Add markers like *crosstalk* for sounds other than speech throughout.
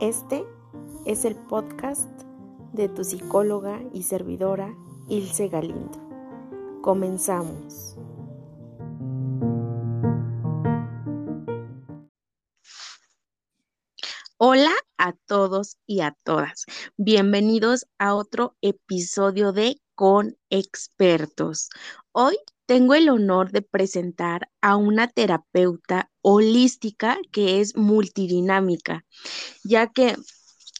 Este es el podcast de tu psicóloga y servidora Ilse Galindo. Comenzamos. Hola a todos y a todas. Bienvenidos a otro episodio de Con Expertos. Hoy tengo el honor de presentar a una terapeuta holística que es multidinámica, ya que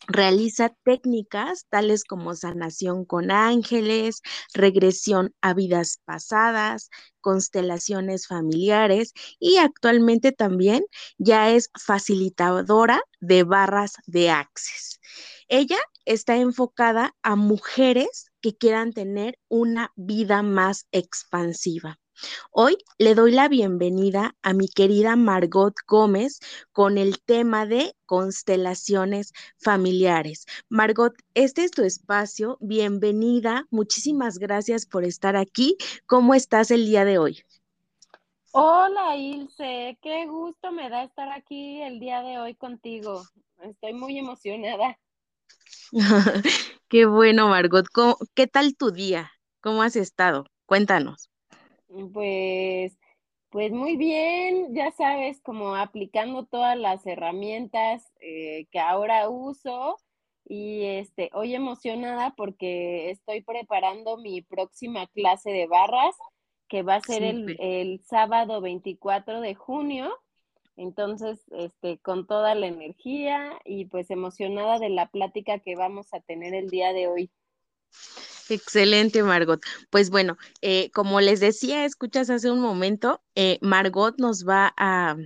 realiza técnicas tales como sanación con ángeles, regresión a vidas pasadas, constelaciones familiares y actualmente también ya es facilitadora de barras de Access. Ella está enfocada a mujeres que quieran tener una vida más expansiva. Hoy le doy la bienvenida a mi querida Margot Gómez con el tema de constelaciones familiares. Margot, este es tu espacio. Bienvenida. Muchísimas gracias por estar aquí. ¿Cómo estás el día de hoy? Hola Ilse, qué gusto me da estar aquí el día de hoy contigo. Estoy muy emocionada. *laughs* qué bueno, Margot. ¿Qué tal tu día? ¿Cómo has estado? Cuéntanos. Pues, pues muy bien, ya sabes, como aplicando todas las herramientas eh, que ahora uso y este, hoy emocionada porque estoy preparando mi próxima clase de barras que va a ser el, el, sábado 24 de junio. Entonces, este, con toda la energía y pues emocionada de la plática que vamos a tener el día de hoy. Excelente, Margot. Pues bueno, eh, como les decía, escuchas hace un momento, eh, Margot nos va a,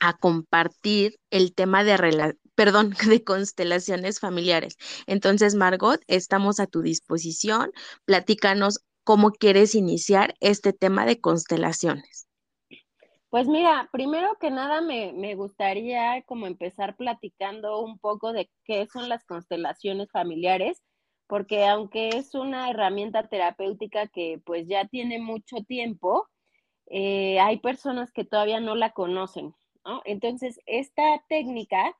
a compartir el tema de perdón, *laughs* de constelaciones familiares. Entonces, Margot, estamos a tu disposición. Platícanos cómo quieres iniciar este tema de constelaciones. Pues mira, primero que nada me, me, gustaría como empezar platicando un poco de qué son las constelaciones familiares porque aunque es una herramienta terapéutica que pues ya tiene mucho tiempo, eh, hay personas que todavía no la conocen, ¿no? Entonces, esta técnica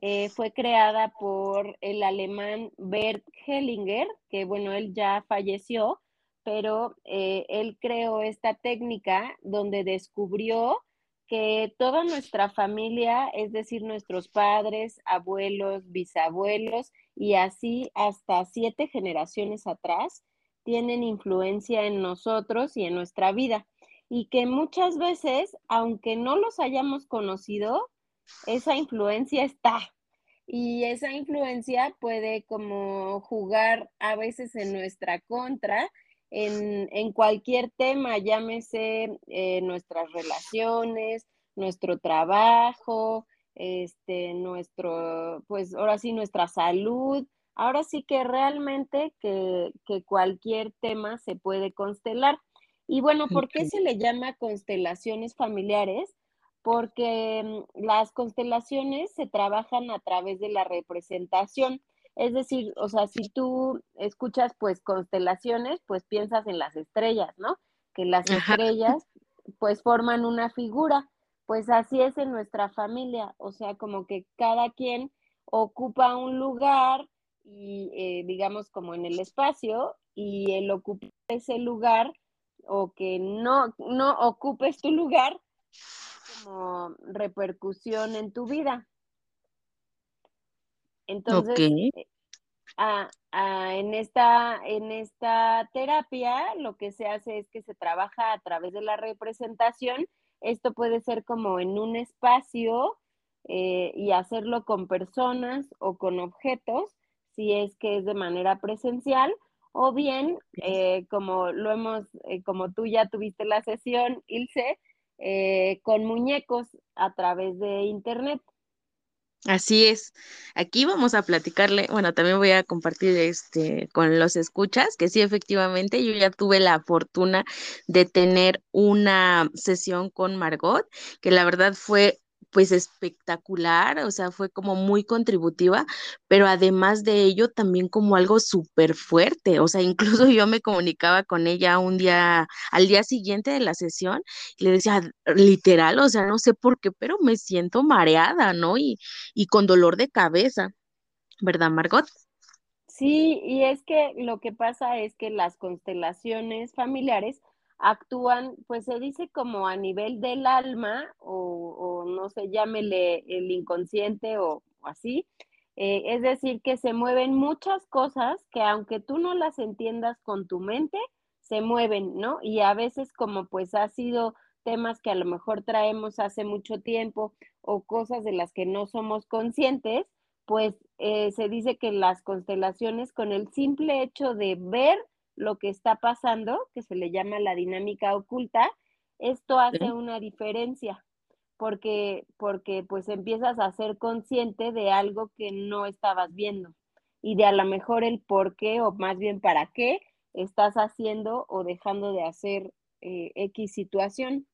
eh, fue creada por el alemán Bert Hellinger, que bueno, él ya falleció, pero eh, él creó esta técnica donde descubrió que toda nuestra familia, es decir, nuestros padres, abuelos, bisabuelos y así hasta siete generaciones atrás, tienen influencia en nosotros y en nuestra vida. Y que muchas veces, aunque no los hayamos conocido, esa influencia está. Y esa influencia puede como jugar a veces en nuestra contra en, cualquier tema, llámese eh, nuestras relaciones, nuestro trabajo, este, nuestro, pues ahora sí, nuestra salud. Ahora sí que realmente que, cualquier tema se puede constelar. Y bueno, ¿por qué se le llama constelaciones familiares? Porque mm, las constelaciones se trabajan a través de la representación. Es decir, o sea, si tú escuchas pues constelaciones, pues piensas en las estrellas, ¿no? Que las estrellas pues forman una figura. Pues así es en nuestra familia, o sea, como que cada quien ocupa un lugar y eh, digamos como en el espacio y el ocupar ese lugar o que no, no ocupes tu lugar como repercusión en tu vida. Entonces, eh, en, esta, terapia lo que se hace es que se trabaja a través de la representación. Esto puede ser como en un espacio eh, y hacerlo con personas o con objetos, si es que es de manera presencial, o bien, eh, como lo hemos, como tú ya tuviste la sesión, Ilse, con muñecos a través de internet. Así es. Aquí vamos a platicarle, bueno, también voy a compartir este con los escuchas, que sí, efectivamente, yo ya tuve la fortuna de tener una sesión con Margot, que la verdad fue pues espectacular, o sea, fue como muy contributiva, pero además de ello también como algo súper fuerte, o sea, incluso *laughs* yo me comunicaba con ella un día, al día siguiente de la sesión, y le decía, literal, o sea, no sé por qué, pero me siento mareada, ¿no? Y, y con dolor de cabeza, ¿verdad, Margot? Sí, y es que lo que pasa es que las constelaciones familiares actúan, pues se dice como a nivel del alma o, no sé, llámele el inconsciente o, así. Eh, es decir, que se mueven muchas cosas que aunque tú no las entiendas con tu mente, se mueven, ¿no? Y a veces como pues ha sido temas que a lo mejor traemos hace mucho tiempo o cosas de las que no somos conscientes, pues eh, se dice que las constelaciones con el simple hecho de ver lo que está pasando, que se le llama la dinámica oculta, esto hace una diferencia, porque, porque pues empiezas a ser consciente de algo que no estabas viendo y de a lo mejor el por qué o más bien para qué estás haciendo o dejando de hacer eh, X situación.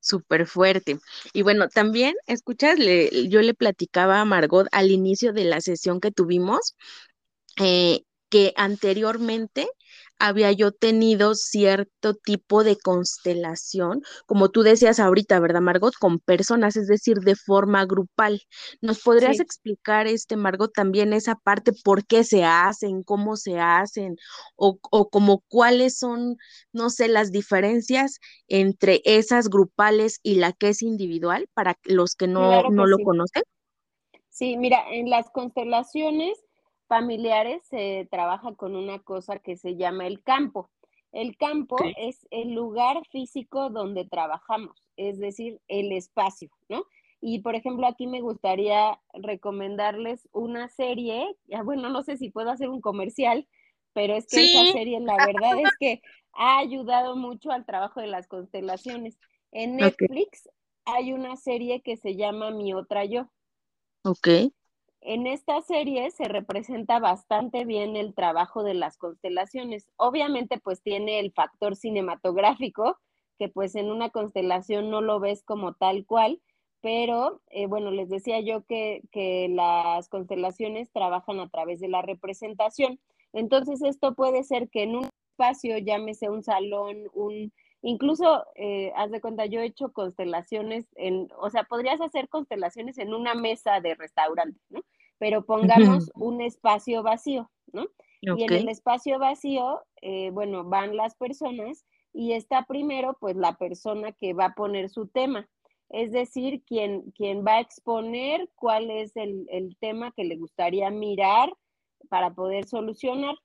Súper fuerte. Y bueno, también, escuchas, yo le platicaba a Margot al inicio de la sesión que tuvimos, eh, que anteriormente había yo tenido cierto tipo de constelación, como tú decías ahorita, ¿verdad, Margot? Con personas, es decir, de forma grupal. ¿Nos podrías explicar, este, Margot, también esa parte, por qué se hacen, cómo se hacen, o, o como cuáles son, no sé, las diferencias entre esas grupales y la que es individual, para los que no, no lo conocen? Sí, mira, en las constelaciones familiares se trabaja con una cosa que se llama el campo. El campo es el lugar físico donde trabajamos, es decir, el espacio, ¿no? Y por ejemplo, aquí me gustaría recomendarles una serie, ya bueno, no sé si puedo hacer un comercial, pero es que esa serie la verdad es que ha ayudado mucho al trabajo de las constelaciones. En Netflix hay una serie que se llama Mi otra yo. Ok. En esta serie se representa bastante bien el trabajo de las constelaciones. Obviamente, pues tiene el factor cinematográfico, que pues en una constelación no lo ves como tal cual, pero eh, bueno, les decía yo que, que las constelaciones trabajan a través de la representación. Entonces, esto puede ser que en un espacio, llámese un salón, un, incluso, eh, haz de cuenta, yo he hecho constelaciones en, o sea, podrías hacer constelaciones en una mesa de restaurante, ¿no? pero pongamos un espacio vacío, ¿no? Y en el espacio vacío, eh, bueno, van las personas y está primero, pues, la persona que va a poner su tema, es decir, quien, quien va a exponer cuál es el, el tema que le gustaría mirar para poder solucionar.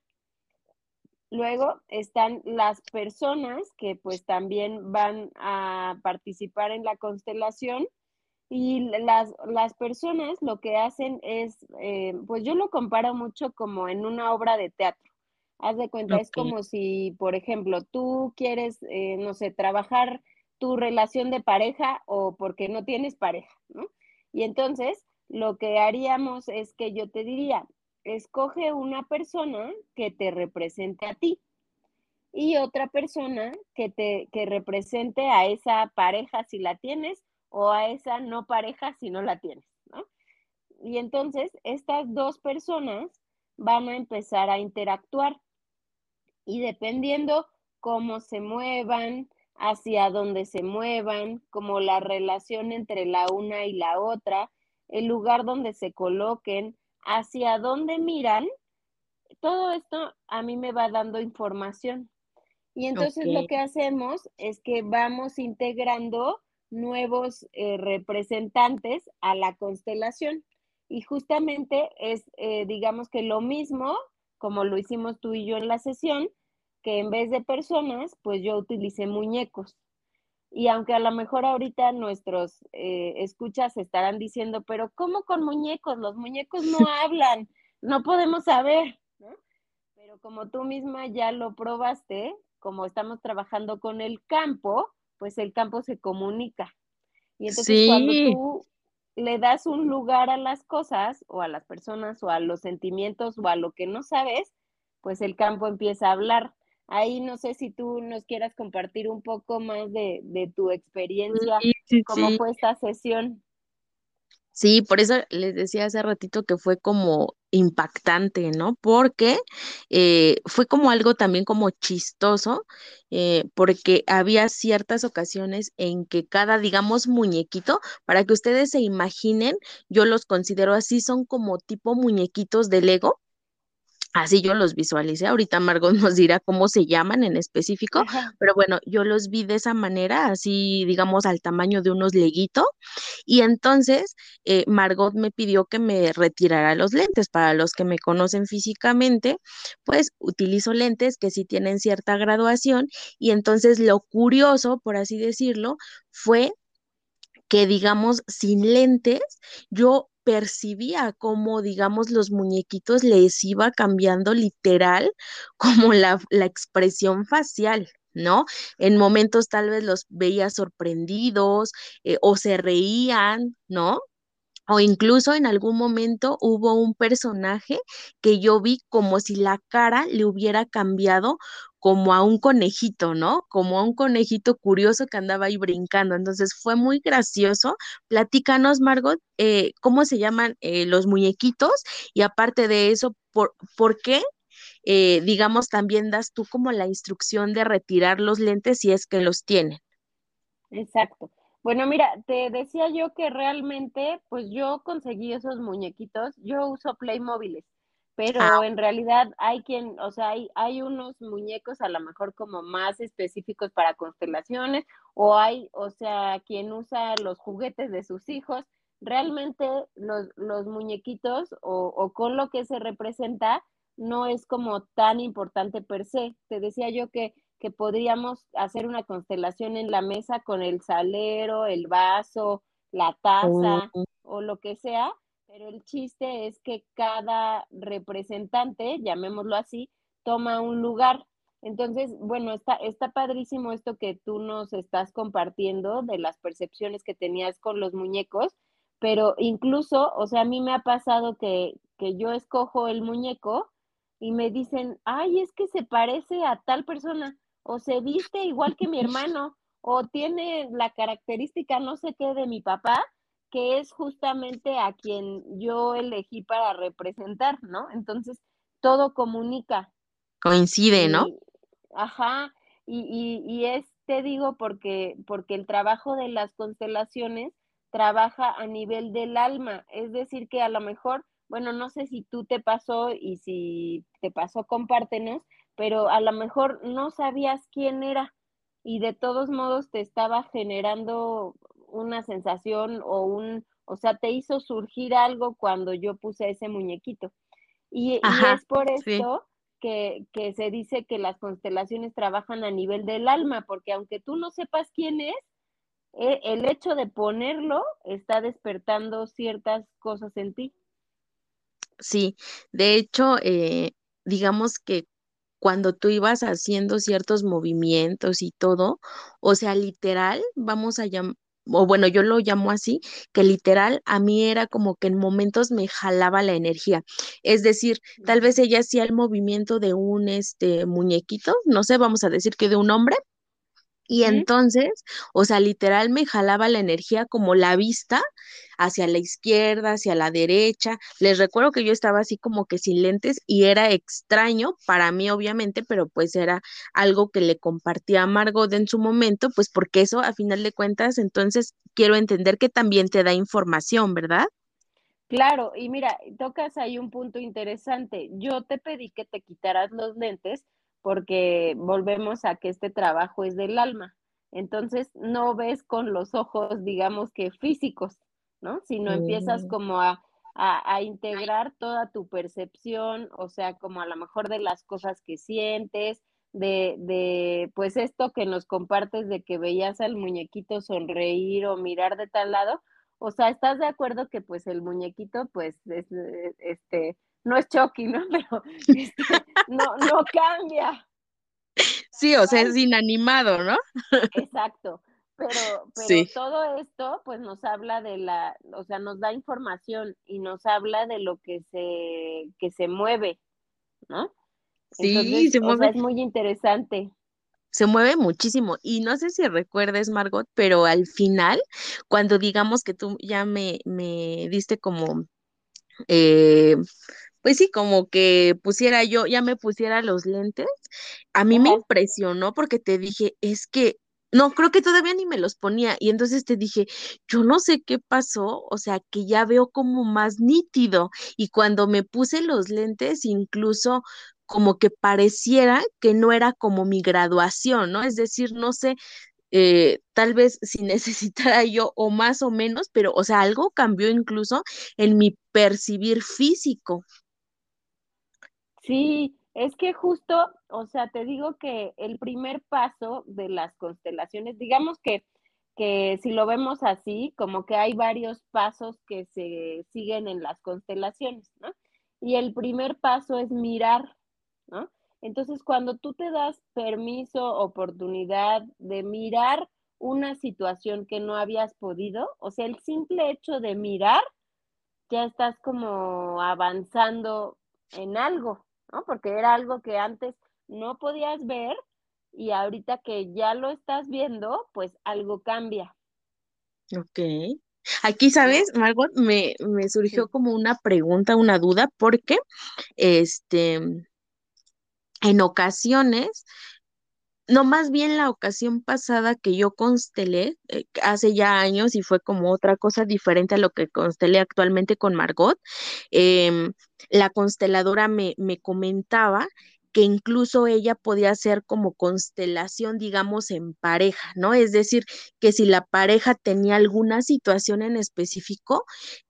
Luego están las personas que pues también van a participar en la constelación y las, las personas lo que hacen es, eh, pues yo lo comparo mucho como en una obra de teatro. Haz de cuenta, es como si, por ejemplo, tú quieres, eh, no sé, trabajar tu relación de pareja o porque no tienes pareja, ¿no? Y entonces, lo que haríamos es que yo te diría, escoge una persona que te represente a ti y otra persona que te que represente a esa pareja si la tienes o a esa no pareja si no la tienes. Y entonces estas dos personas van a empezar a interactuar y dependiendo cómo se muevan, hacia dónde se muevan, como la relación entre la una y la otra, el lugar donde se coloquen, hacia dónde miran, todo esto a mí me va dando información. Y entonces lo que hacemos es que vamos integrando nuevos eh, representantes a la constelación. Y justamente es, eh, digamos que lo mismo, como lo hicimos tú y yo en la sesión, que en vez de personas, pues yo utilicé muñecos. Y aunque a lo mejor ahorita nuestros eh, escuchas estarán diciendo, pero ¿cómo con muñecos? Los muñecos no *laughs* hablan, no podemos saber, Pero como tú misma ya lo probaste, como estamos trabajando con el campo, pues el campo se comunica. Y entonces cuando tú le das un lugar a las cosas o a las personas o a los sentimientos o a lo que no sabes, pues el campo empieza a hablar. Ahí no sé si tú nos quieras compartir un poco más de, de tu experiencia, Sí, sí, cómo sí. fue esta sesión. Sí, por eso les decía hace ratito que fue como impactante, ¿no? Porque eh, fue como algo también como chistoso, eh, porque había ciertas ocasiones en que cada, digamos, muñequito, para que ustedes se imaginen, yo los considero así, son como tipo muñequitos de Lego Así yo los visualicé. Ahorita Margot *laughs* nos dirá cómo se llaman en específico, Ajá. pero bueno, yo los vi de esa manera, así digamos al tamaño de unos leguito. Y entonces eh, Margot me pidió que me retirara los lentes. Para los que me conocen físicamente, pues utilizo lentes que sí tienen cierta graduación. Y entonces lo curioso, por así decirlo, fue que digamos sin lentes, yo percibía como digamos los muñequitos les iba cambiando literal *laughs* como la, la expresión facial. ¿No? En momentos tal vez los veía sorprendidos eh, o se reían, ¿no? O incluso en algún momento hubo un personaje que yo vi como si la cara le hubiera cambiado como a un conejito, ¿no? Como a un conejito curioso que andaba ahí brincando. Entonces fue muy gracioso. Platícanos, Margot, eh, cómo se llaman eh, los muñequitos y aparte de eso, ¿por, qué, eh, digamos, también das tú como la instrucción de retirar los lentes si es que los tienen? Exacto. Bueno, mira, te decía yo que realmente, pues yo conseguí esos muñequitos, yo uso Playmobiles, Ah, pero en realidad hay quien, o sea, hay, hay unos muñecos a lo mejor como más específicos para constelaciones, o hay, o sea, quien usa los juguetes de sus hijos. Realmente los, los muñequitos o, o con lo que se representa no es como tan importante per se. Te decía yo que que podríamos hacer una constelación en la mesa con el salero, el vaso, la taza oh, o lo que sea, pero el chiste es que cada representante, llamémoslo así, toma un lugar. Entonces, bueno, está, está padrísimo esto que tú nos estás compartiendo de las percepciones que tenías con los muñecos, pero incluso, o sea, a mí me ha pasado que, que yo escojo el muñeco y me dicen, ay, es que se parece a tal persona o se viste igual que mi hermano, o tiene la característica no sé qué de mi papá, que es justamente a quien yo elegí para representar, ¿no? Entonces, todo comunica. coincide, ¿no? Y, ajá, y, y, y es, te digo, porque, porque el trabajo de las constelaciones trabaja a nivel del alma, es decir, que a lo mejor, bueno, no sé si tú te pasó y si te pasó, compártenos, pero a lo mejor no sabías quién era y de todos modos te estaba generando una sensación o un, o sea, te hizo surgir algo cuando yo puse ese muñequito. Y, es por sí. esto que, que se dice que las constelaciones trabajan a nivel del alma, porque aunque tú no sepas quién es, eh, el hecho de ponerlo está despertando ciertas cosas en ti. Sí, de hecho, eh, digamos que cuando tú ibas haciendo ciertos movimientos y todo, o sea, literal, vamos a llamar, o bueno, yo lo llamo así, que literal a mí era como que en momentos me jalaba la energía. Es decir, tal vez ella hacía el movimiento de un este muñequito, no sé, vamos a decir que de un hombre y entonces, o sea, literal me jalaba la energía como la vista hacia la izquierda, hacia la derecha. Les recuerdo que yo estaba así como que sin lentes y era extraño para mí, obviamente, pero pues era algo que le compartía a Margot en su momento, pues porque eso, a final de cuentas, entonces quiero entender que también te da información, ¿verdad? Claro, y mira, tocas ahí un punto interesante. Yo te pedí que te quitaras los lentes porque volvemos a que este trabajo es del alma. Entonces, no ves con los ojos, digamos que físicos, ¿no? Sino empiezas Mm, como a, a, a integrar toda tu percepción, o sea, como a lo mejor de las cosas que sientes, de, de, pues esto que nos compartes de que veías al muñequito sonreír o mirar de tal lado o sea, ¿estás de acuerdo que pues el muñequito pues es, eh, este, no es Chucky, ¿no? *laughs* Pero este, no, no cambia, Sí, o sea, es inanimado, ¿no? Exacto. Pero, pero Sí. todo esto pues nos habla de la, o sea, nos da información y nos habla de lo que se, que se mueve, ¿no? Sí, Entonces, se o sea, mueve, es muy interesante. se mueve muchísimo. Y no sé si recuerdes, Margot, pero al final, cuando digamos que tú ya me, me diste como, eh, pues sí, como que pusiera yo, ya me pusiera los lentes, a mí me impresionó porque te dije, es que, no, creo que todavía ni me los ponía. Y entonces te dije, yo no sé qué pasó, o sea, que ya veo como más nítido. Y cuando me puse los lentes, incluso como que pareciera que no era como mi graduación, ¿no? Es decir, no sé, eh, tal vez si *laughs* necesitara yo o más o menos, pero, o sea, algo cambió incluso en mi percibir físico. Sí, es que justo, o sea, te digo que el primer paso de las constelaciones, digamos que, que si lo vemos así, como que hay varios pasos que se siguen en las constelaciones, ¿no? Y el primer paso es mirar, ¿no? Entonces, cuando tú te das permiso, oportunidad de mirar una situación que no habías podido, o sea, el simple hecho de mirar, ya estás como avanzando en algo, ¿no? Porque era algo que antes no podías ver y ahorita que ya lo estás viendo, pues algo cambia, Ok. Aquí, ¿sabes. Margot? Me, me surgió Sí. como una pregunta, una duda, porque este, en ocasiones No, más bien la ocasión pasada que yo constelé, eh, hace ya años y fue como otra cosa diferente a lo que constelé actualmente con Margot, em, la consteladora me, me comentaba que incluso ella podía hacer como constelación, digamos, en pareja, ¿no? Es decir, que si la pareja tenía alguna situación en específico,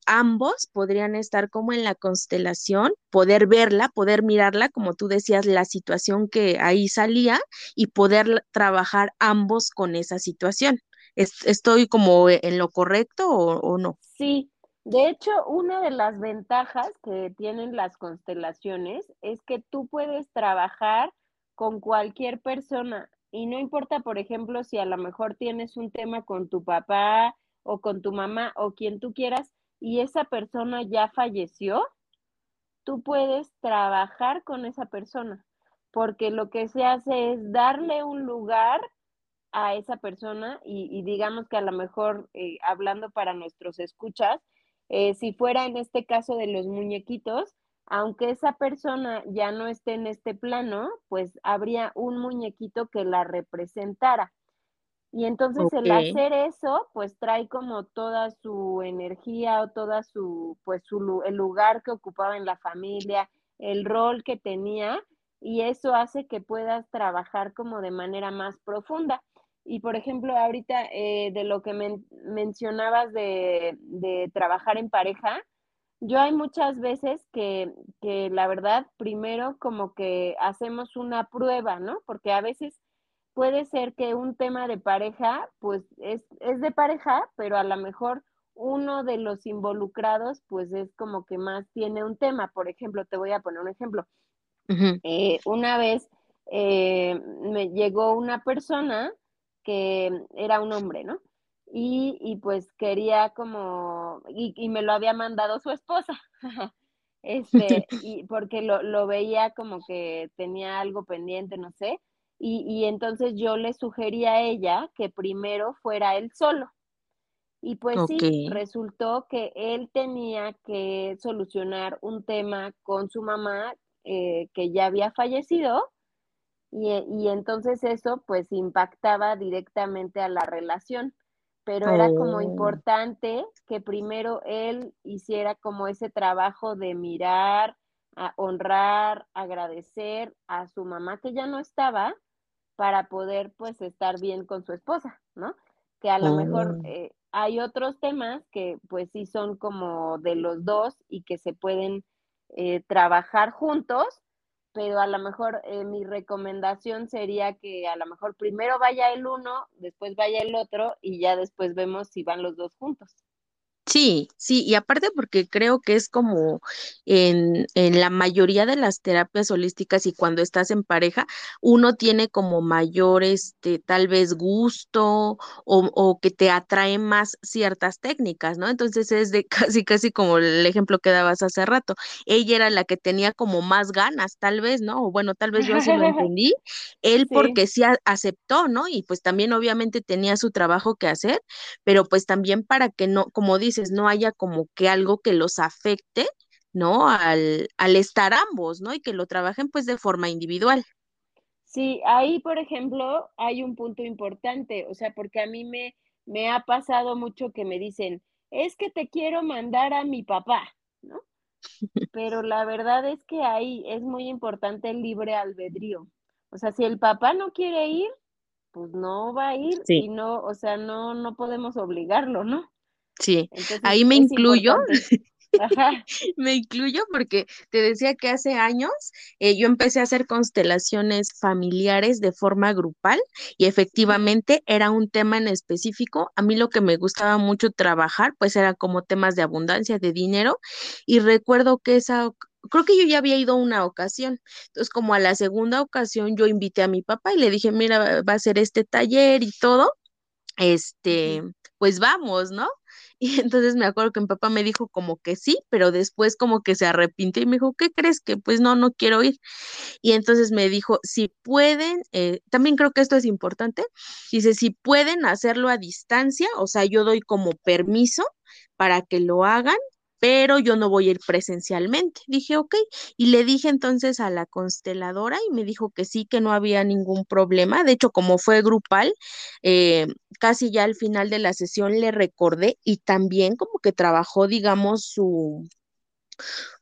ambos podrían estar como en la constelación, poder verla, poder mirarla, como tú decías, la situación que ahí salía y poder trabajar ambos con esa situación. ¿Es- ¿Estoy como en lo correcto o, o no? Sí, de hecho, una de las ventajas que tienen las constelaciones es que tú puedes trabajar con cualquier persona y no importa, por ejemplo, si a lo mejor tienes un tema con tu papá o con tu mamá o quien tú quieras y esa persona ya falleció, tú puedes trabajar con esa persona, porque lo que se hace es darle un lugar a esa persona y, digamos que a lo mejor, eh, hablando para nuestros escuchas, eh, si fuera en este caso de los muñequitos, aunque esa persona ya no esté en este plano, pues habría un muñequito que la representara. Y entonces el hacer eso, pues trae como toda su energía o toda su, pues su, el lugar que ocupaba en la familia, el rol que tenía, y eso hace que puedas trabajar como de manera más profunda. Y por ejemplo, ahorita eh, de lo que men- mencionabas de, de trabajar en pareja, yo hay muchas veces que, que la verdad, primero como que hacemos una prueba, ¿no? Porque a veces puede ser que un tema de pareja, pues es, es de pareja, pero a lo mejor uno de los involucrados, pues es como que más tiene un tema. Por ejemplo, te voy a poner un ejemplo. Eh, una vez eh, me llegó una persona que era un hombre, ¿no? Y, y pues quería como, y, y, me lo había mandado su esposa, *laughs* este, *laughs* y porque lo, lo, veía como que tenía algo pendiente, no sé, y, y entonces yo le sugerí a ella que primero fuera él solo. Y pues sí, resultó que él tenía que solucionar un tema con su mamá eh, que ya había fallecido y, y, entonces eso pues impactaba directamente a la relación, pero era como Oh. importante que primero él hiciera como ese trabajo de mirar, a honrar, agradecer a su mamá que ya no estaba para poder pues estar bien con su esposa, ¿no? Que a lo mejor eh, hay otros temas que pues sí son como de los dos y que se pueden eh, trabajar juntos, pero a lo mejor eh, mi recomendación sería que a lo mejor primero vaya el uno, después vaya el otro y ya después vemos si van los dos juntos. Sí, sí, y aparte porque creo que es como en, en la mayoría de las terapias holísticas y cuando estás en pareja, uno tiene como mayor, este, tal vez gusto o, o que te atrae más ciertas técnicas, ¿no? Entonces es de *laughs* casi, casi como el ejemplo que dabas hace rato. Ella era la que tenía como más ganas, tal vez, ¿no? O bueno, tal vez yo así lo *laughs* entendí. Él Sí. porque sí a- aceptó, ¿no? Y pues también obviamente tenía su trabajo que hacer pero pues también para que no, como dices, no haya como que algo que los afecte, ¿no? Al, al estar ambos, ¿no? Y que lo trabajen pues de forma individual. Sí, ahí, por ejemplo, hay un punto importante, o sea, porque a mí me, me ha pasado mucho que me dicen, es que te quiero mandar a mi papá, ¿no? *laughs* Pero la verdad es que ahí es muy importante el libre albedrío. O sea, si el papá no quiere ir, pues no va a ir Sí, y no, o sea, no, no podemos obligarlo, ¿no? Sí. Entonces Ahí me incluyo importante. *laughs* Ajá. Me incluyo porque te decía que hace años eh, yo empecé a hacer constelaciones familiares de forma grupal y efectivamente era un tema en específico. A mí lo que me gustaba mucho trabajar pues era como temas de abundancia, de dinero y recuerdo que esa... Creo que yo ya había ido una ocasión. Entonces, como a la segunda ocasión, yo invité a mi papá y le dije, mira, va a ser este taller y todo este, pues vamos, ¿no? Y entonces me acuerdo que mi papá me dijo como que sí, pero después como que se arrepintió y me dijo, ¿qué crees? Que pues no, no quiero ir. Y entonces me dijo, si pueden, eh, también creo que esto es importante, dice, si pueden hacerlo a distancia, o sea, yo doy como permiso para que lo hagan, pero yo no voy a ir presencialmente. Dije, ok, y le dije entonces a la consteladora y me dijo que sí, que no había ningún problema. De hecho, como fue grupal, eh, casi ya al final de la sesión le recordé y también como que trabajó, digamos, su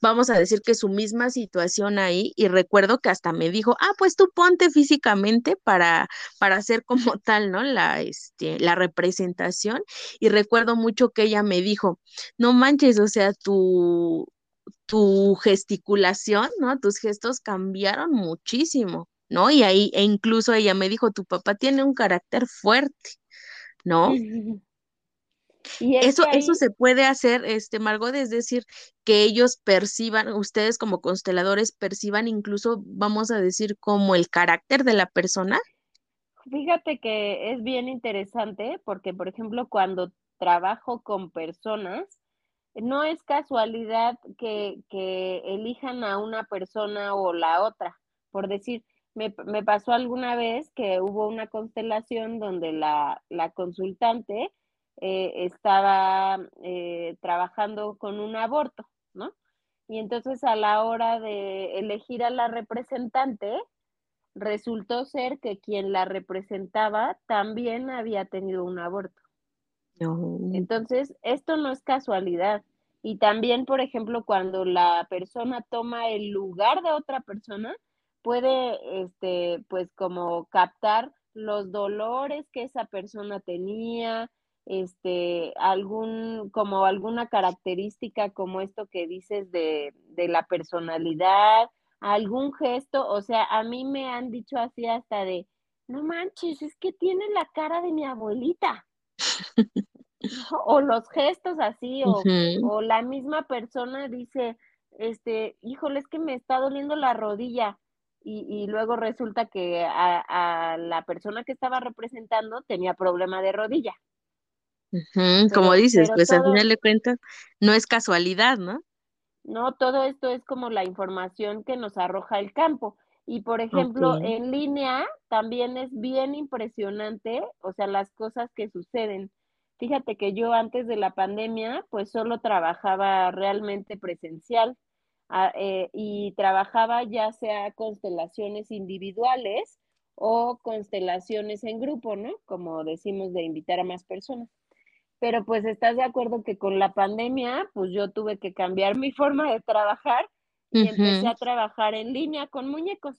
vamos a decir que su misma situación ahí y recuerdo que hasta me dijo, ah, pues tú ponte físicamente para, para hacer como *laughs* tal, ¿no? La, este, la representación y recuerdo mucho que ella me dijo, no manches, o sea, tu, tu gesticulación, ¿no? Tus gestos cambiaron muchísimo. ¿No? Y ahí, e incluso ella me dijo, tu papá tiene un carácter fuerte, ¿no? *laughs* Y es Eso, eso se puede hacer, este, Margot, es decir, que ellos perciban, ustedes como consteladores perciban incluso, vamos a decir, como el carácter de la persona. Fíjate que es bien interesante porque, por ejemplo, cuando trabajo con personas, no es casualidad que, que elijan a una persona o la otra. Por decir, me, me pasó alguna vez que hubo una constelación donde la, la consultante eh, estaba eh, trabajando con un aborto, ¿no? Y entonces a la hora de elegir a la representante, resultó ser que quien la representaba también había tenido un aborto. No. Entonces, esto no es casualidad. Y también, por ejemplo, cuando la persona toma el lugar de otra persona, puede, este, pues como captar los dolores que esa persona tenía, este, algún, como alguna característica como esto que dices de, de la personalidad, algún gesto, o sea, a mí me han dicho así hasta de, no manches, es que tiene la cara de mi abuelita. *laughs* O los gestos así, o, o la misma persona dice, este, híjole, es que me está doliendo la rodilla. Y, y luego resulta que a, a la persona que estaba representando tenía problema de rodilla. Como Pero, dices, pues al final de cuentas no es casualidad, ¿no? no, todo esto es como la información que nos arroja el campo. Y por ejemplo, en línea también es bien impresionante, o sea, las cosas que suceden. Fíjate que yo antes de la pandemia, pues solo trabajaba realmente presencial ah, eh, y trabajaba ya sea constelaciones individuales o constelaciones en grupo, ¿no? Como decimos de invitar a más personas. Pero pues estás de acuerdo que con la pandemia, pues yo tuve que cambiar mi forma de trabajar y empecé a trabajar en línea con muñecos.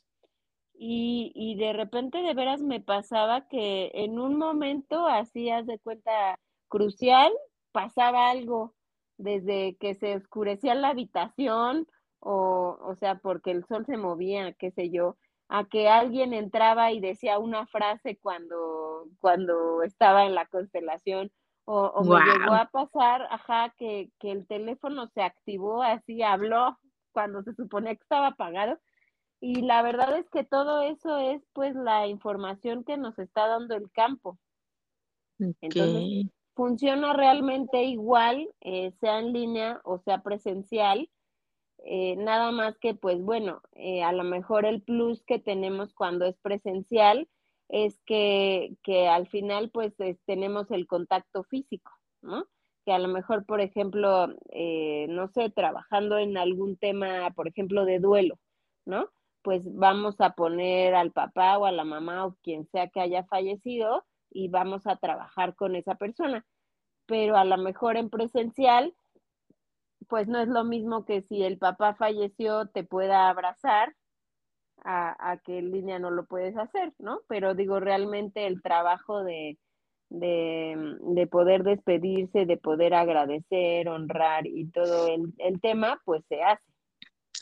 Y, y de repente de veras me pasaba que en un momento, hacías de cuenta crucial, pasaba algo, desde que se oscurecía la habitación, o, o sea, porque el sol se movía, qué sé yo, a que alguien entraba y decía una frase cuando, cuando estaba en la constelación, O, me llegó a pasar, ajá, que, que el teléfono se activó así, habló cuando se suponía que estaba apagado. Y la verdad es que todo eso es pues la información que nos está dando el campo. Entonces, funciona realmente igual, eh, sea en línea o sea presencial. Eh, nada más que, pues bueno, eh, a lo mejor el plus que tenemos cuando es presencial es que, que al final pues tenemos el contacto físico, ¿no? Que a lo mejor, por ejemplo, no sé, trabajando en algún tema, por ejemplo, de duelo, ¿no? Pues vamos a poner al papá o a la mamá o quien sea que haya fallecido y vamos a trabajar con esa persona. Pero a lo mejor en presencial, pues no es lo mismo que si el papá falleció te pueda abrazar a, que en línea no lo puedes hacer, ¿no? Pero digo, realmente el trabajo de, de, poder despedirse, de poder agradecer, honrar y todo el, el tema, pues se hace.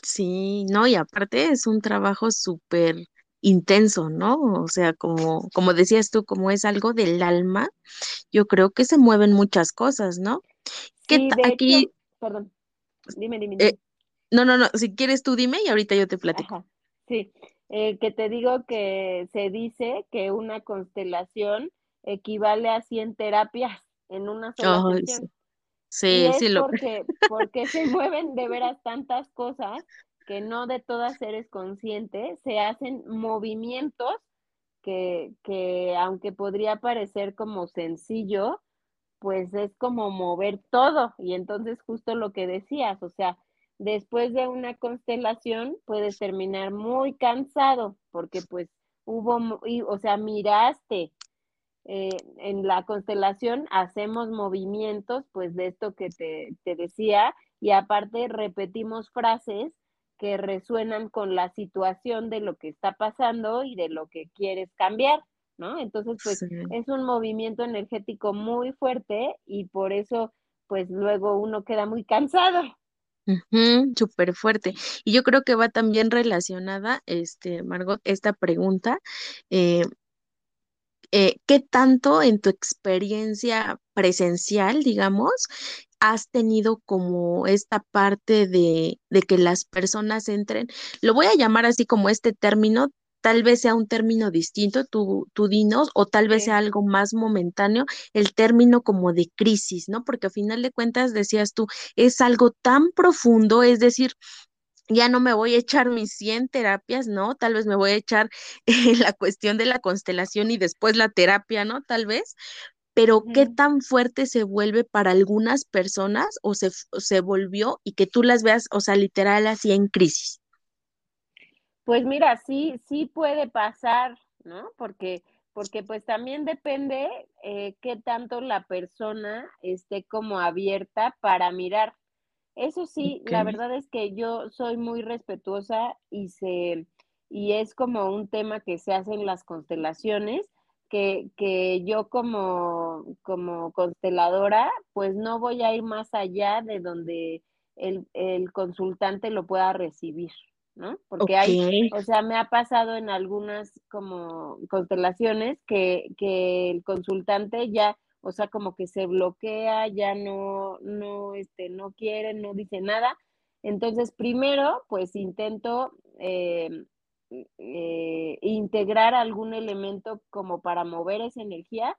Sí, no, y aparte es un trabajo súper intenso, ¿no? O sea, como, como decías tú, como es algo del alma, yo creo que se mueven muchas cosas, ¿no? Sí, de aquí, perdón, dime, dime, eh, no, no, no, si quieres tú dime y ahorita yo te platico. Sí, eh, que te digo que se dice que una constelación equivale a 100 terapias en una sola sesión. Sí, es sí lo... porque, *laughs* porque se mueven de veras tantas cosas que no de todas eres consciente, se hacen movimientos que, que aunque podría parecer como sencillo, pues es como mover todo. Y entonces justo lo que decías, o sea, después de una constelación puedes terminar muy cansado porque pues hubo, o sea, miraste. Eh, en la constelación hacemos movimientos, pues de esto que te, te decía, y aparte repetimos frases que resuenan con la situación de lo que está pasando y de lo que quieres cambiar, ¿no? Entonces, pues es un movimiento energético muy fuerte y por eso, pues luego uno queda muy cansado. Súper fuerte. Y yo creo que va también relacionada, este, Margot, esta pregunta. Eh, eh, ¿Qué tanto en tu experiencia presencial, digamos, has tenido como esta parte de, de que las personas entren, lo voy a llamar así como este término, tal vez sea un término distinto, tú, tú dinos, o tal vez sea algo más momentáneo, el término como de crisis, ¿no? Porque a final de cuentas, decías tú, es algo tan profundo, es decir, ya no me voy a echar mis 100 terapias, ¿no? Tal vez me voy a echar *laughs* la cuestión de la constelación y después la terapia, ¿no? Tal vez, pero qué tan fuerte se vuelve para algunas personas o se, se volvió y que tú las veas, o sea, literal así en crisis. Pues mira, sí, sí puede pasar, ¿no? Porque, porque pues también depende eh, qué tanto la persona esté como abierta para mirar. Eso sí, la verdad es que yo soy muy respetuosa y se, y es como un tema que se hace en las constelaciones, que, que yo como, como consteladora, pues no voy a ir más allá de donde el, el consultante lo pueda recibir, ¿no? Porque hay, o sea, me ha pasado en algunas como constelaciones que, que el consultante ya, o sea, como que se bloquea, ya no, no, este, no quiere, no dice nada. Entonces, primero, pues intento eh, eh, integrar algún elemento como para mover esa energía,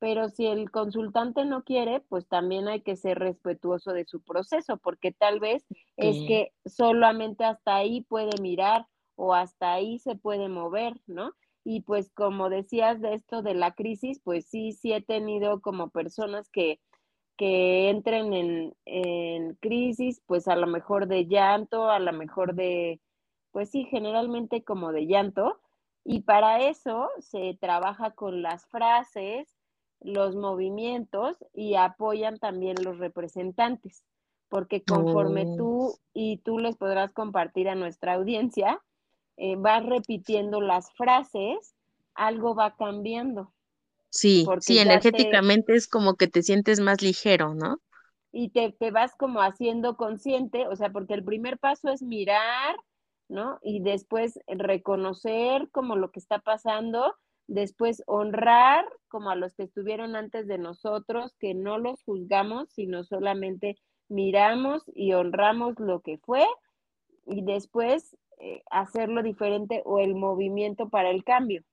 pero si el consultante no quiere, pues también hay que ser respetuoso de su proceso, porque tal vez es que solamente hasta ahí puede mirar o hasta ahí se puede mover, ¿no? Y pues como decías de esto de la crisis, pues sí, sí he tenido como personas que, que entren en, en crisis, pues a lo mejor de llanto, a lo mejor de, pues sí, generalmente como de llanto. Y para eso se trabaja con las frases, los movimientos y apoyan también los representantes, porque conforme oh. tú y tú les podrás compartir a nuestra audiencia, eh, vas repitiendo las frases, algo va cambiando. Sí, sí, energéticamente es como que te sientes más ligero, ¿no? Y te, te vas como haciendo consciente, o sea, porque el primer paso es mirar, ¿no? Y después reconocer como lo que está pasando, después honrar como a los que estuvieron antes de nosotros, que no los juzgamos, sino solamente miramos y honramos lo que fue y después eh, hacerlo diferente o el movimiento para el cambio.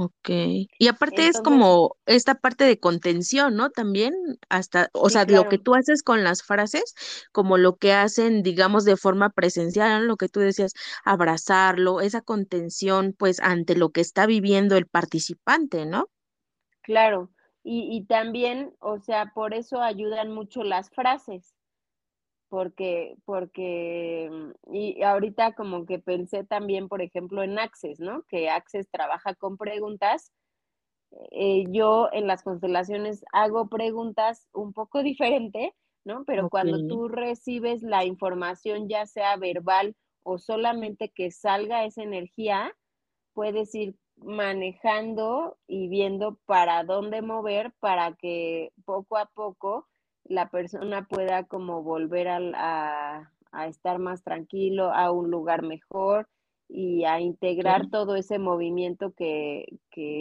Ok. Y aparte es como esta parte de contención, ¿no? También hasta, o sea, lo que tú haces con las frases, como lo que hacen, digamos, de forma presencial, lo que tú decías, abrazarlo, esa contención, pues, ante lo que está viviendo el participante, ¿no? Claro. Y, y también, o sea, por eso ayudan mucho las frases porque, porque, mm, y ahorita como que pensé también, por ejemplo, en Access, ¿no? Que Access trabaja con preguntas. Eh, yo en las constelaciones hago preguntas un poco *laughs* diferente, ¿no? Pero cuando tú recibes la información, ya sea verbal o solamente que salga esa energía, puedes ir manejando y viendo para dónde mover para que poco a poco la persona pueda como volver a, estar más tranquilo, a un lugar mejor y a integrar todo ese movimiento que,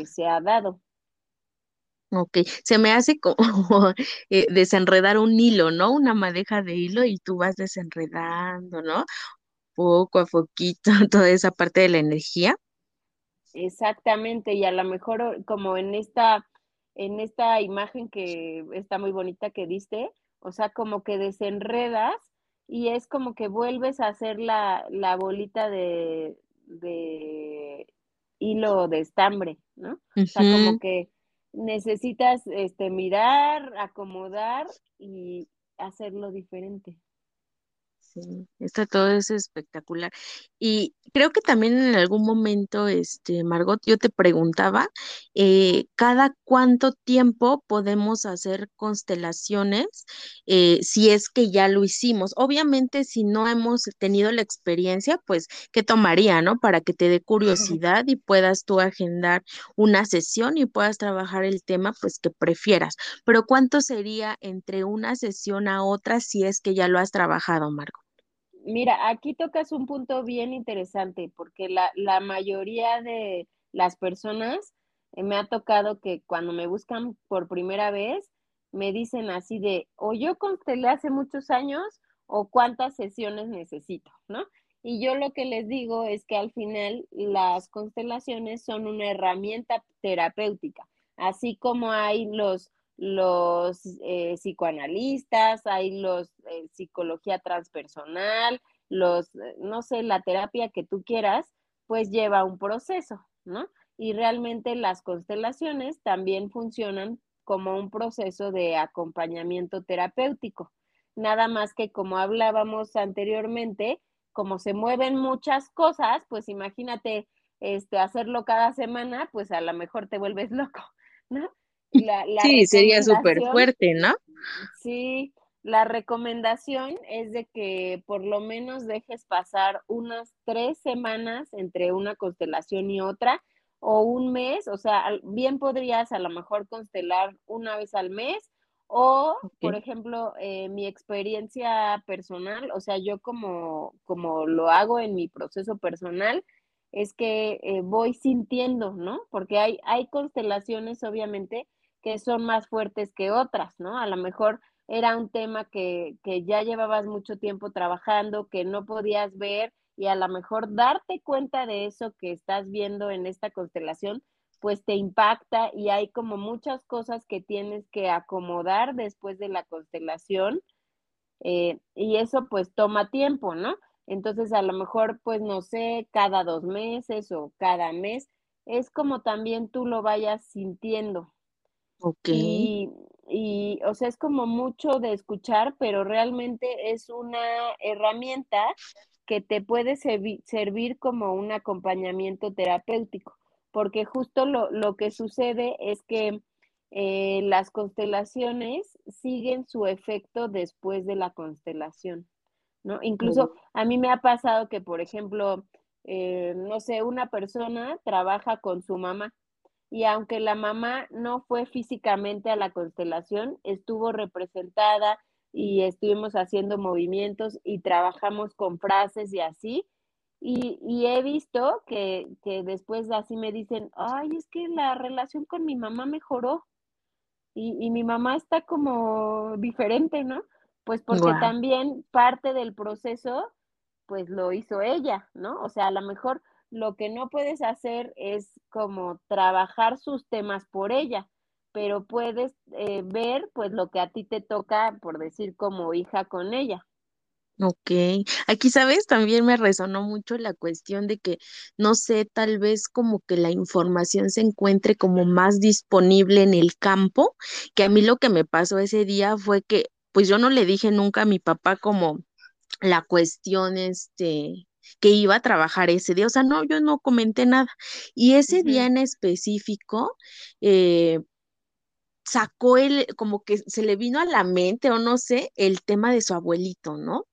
se ha dado. Ok, se me hace como *laughs* eh, desenredar un hilo, ¿no? Una madeja de hilo y tú vas desenredando, ¿no? Poco a poquito *laughs* toda esa parte de la energía. Exactamente, y a lo mejor como en esta en esta imagen que está muy bonita que diste, o sea, como que desenredas y es como que vuelves a hacer la, bolita de, hilo de estambre, ¿no? O sea, como que necesitas este, mirar, acomodar y hacerlo diferente. Sí, esto todo es espectacular. Y creo que también en algún momento, este, Margot, yo te preguntaba, eh, ¿cada cuánto tiempo podemos hacer constelaciones eh, si es que ya lo hicimos? Obviamente, si no hemos tenido la experiencia, pues, ¿qué tomaría, no? Para que te dé *laughs* curiosidad y puedas tú agendar una sesión y puedas trabajar el tema, pues, que prefieras. Pero ¿cuánto sería entre una sesión a otra si es que ya lo has trabajado, Margot? Mira, aquí tocas un punto bien interesante porque la, la mayoría de las personas eh, me ha tocado que cuando me buscan por primera vez me dicen así de o yo constelé hace muchos años o cuántas sesiones necesito, ¿no? Y yo lo que les digo es que al final las constelaciones son una herramienta terapéutica, así como hay los los eh, psicoanalistas, hay los eh, psicología transpersonal, los, eh, no sé, la terapia que tú quieras, pues lleva un proceso, ¿no? Y realmente las constelaciones también funcionan como un proceso de acompañamiento terapéutico. Nada más que como hablábamos anteriormente, como se mueven muchas cosas, pues imagínate este, hacerlo cada semana, pues a lo mejor te vuelves *laughs* loco, ¿no? Sí, sería súper fuerte, ¿no? Sí, la recomendación es de que por lo menos dejes pasar unas tres semanas entre una constelación y otra o un mes, o sea, bien podrías a lo mejor constelar una vez al mes o, por ejemplo, eh, mi experiencia personal, o sea, yo como, como lo hago en mi proceso personal, es que eh, voy sintiendo, ¿no? Porque hay, hay constelaciones, obviamente, que son más fuertes que otras, ¿no? A lo mejor era un tema que, que ya llevabas mucho tiempo trabajando, que no podías ver y a lo mejor darte cuenta de eso que estás viendo en esta constelación, pues te impacta y hay como muchas cosas que tienes que acomodar después de la constelación eh, y eso pues toma tiempo, ¿no? Entonces a lo mejor pues no sé, cada dos meses o cada mes, es como también tú lo vayas sintiendo. Ok. Y, y, o sea, es como mucho de escuchar, pero realmente es una herramienta que te puede servir como un acompañamiento terapéutico, porque justo lo, lo que sucede es que eh, las constelaciones siguen su efecto después de la constelación, ¿no? Incluso a mí me ha pasado que, por ejemplo, eh, no sé, una persona trabaja con su mamá y aunque la mamá no fue físicamente a la constelación, estuvo representada y estuvimos haciendo movimientos y trabajamos con frases y así, Y, y he visto que, que después así me dicen, ay, es que la relación con mi mamá mejoró y, y mi mamá está como diferente, ¿no? Pues porque también parte del proceso, pues lo hizo ella, ¿no? O sea, a lo mejor lo que no puedes hacer es como trabajar sus temas por ella, pero puedes eh, ver pues lo que a ti te toca, por decir, como hija con ella. Ok, aquí sabes, también me resonó mucho la cuestión de que, no sé, tal vez como que la información se encuentre como más disponible en el campo, que a mí lo que me pasó ese día fue que, pues yo no le dije nunca a mi papá como la cuestión, este, que iba a trabajar ese día, o sea, no, yo no comenté nada. Y ese día en específico, eh, sacó el, como que se le vino a la mente o no sé, el tema de su abuelito, ¿no?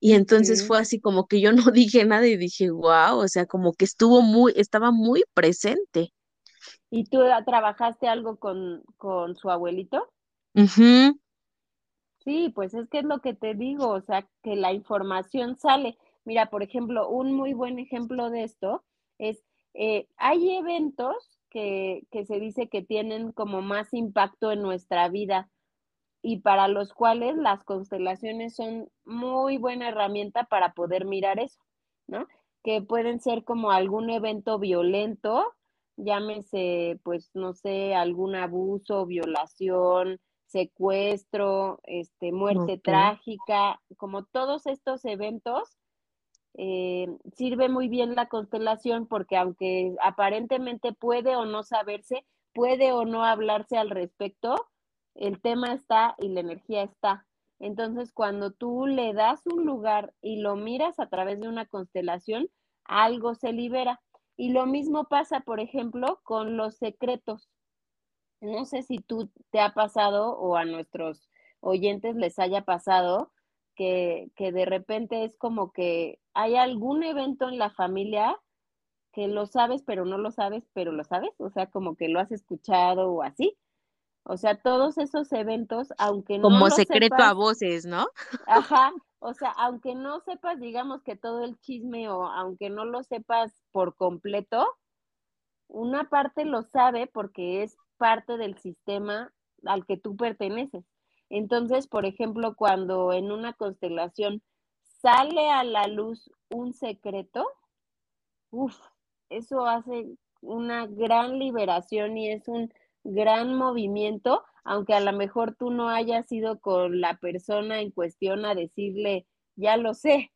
Y entonces fue así como que yo *laughs* no dije nada y dije, wow, o sea, como que estuvo muy, estaba muy presente. ¿Y tú ah, trabajaste algo con, con su abuelito? Sí, pues es que es lo que te digo, o sea, que la información sale. Mira, por ejemplo, un muy buen ejemplo de esto es, eh, hay eventos que, que se dice que tienen como más impacto en nuestra vida y para los cuales las constelaciones son muy buena herramienta para poder mirar eso, ¿no? Que pueden ser como algún evento violento, llámese, pues, no sé, algún abuso, violación, secuestro, este, muerte trágica, como todos estos eventos, eh, sirve muy bien la constelación porque aunque aparentemente puede o no saberse, puede o no hablarse al respecto, el tema está y la energía está. Entonces, cuando tú le das un lugar y lo miras a través de una constelación, algo se libera. Y lo mismo pasa, por ejemplo, con los secretos. No sé si tú te ha pasado o a nuestros oyentes les haya pasado que, que de repente es como que hay algún evento en la familia que lo sabes, pero no lo sabes, pero lo sabes, o sea, como que lo has escuchado o así. O sea, todos esos eventos, aunque no como secreto a voces, ¿no? *laughs* ajá, o sea, aunque no sepas, digamos que todo el chisme o aunque no lo sepas por completo, una parte lo sabe porque es parte del sistema al que tú perteneces. Entonces, por ejemplo, cuando en una constelación sale a la luz un secreto, uf, eso hace una gran liberación y es un gran movimiento, aunque a lo mejor tú no hayas ido con la persona en cuestión a decirle, ya lo sé.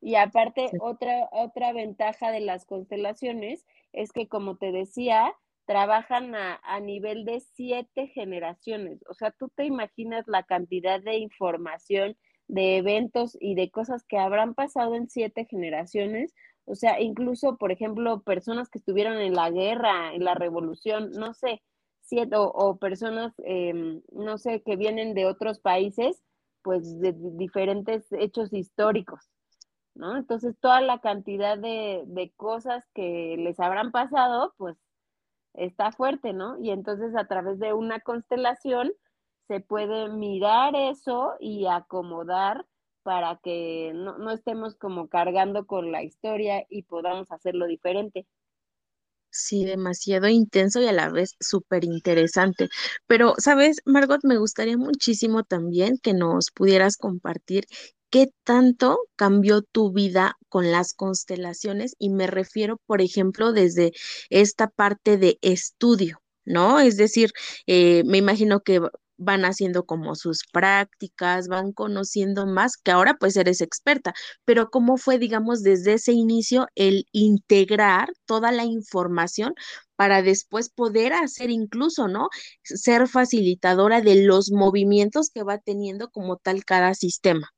Y aparte, sí. otra, otra ventaja de las constelaciones es que, como te decía, trabajan a, a nivel de siete generaciones. O sea, tú te imaginas la cantidad de información, de eventos y de cosas que habrán pasado en siete generaciones. O sea, incluso, por ejemplo, personas que estuvieron en la guerra, en la revolución, no sé, siete, o, personas, eh, no sé, que vienen de otros países, pues de de diferentes hechos históricos. ¿no? Entonces, toda la cantidad de, de cosas que les habrán pasado, pues está fuerte, ¿no? Y entonces a través de una constelación se puede mirar eso y acomodar para que no, no estemos como cargando con la historia y podamos hacerlo diferente. Sí, demasiado intenso y a la vez súper interesante. Pero, ¿sabes, Margot? Me gustaría muchísimo también que nos pudieras compartir qué tanto cambió tu vida con las constelaciones y me refiero, por ejemplo, desde esta parte de estudio, ¿no? Es decir, eh, me imagino que va- van haciendo como sus prácticas, van conociendo más, que ahora pues eres experta pero ¿cómo fue, digamos, desde ese inicio el integrar toda la información para después poder hacer incluso, ¿no? Ser facilitadora de los movimientos que va teniendo como tal cada sistema.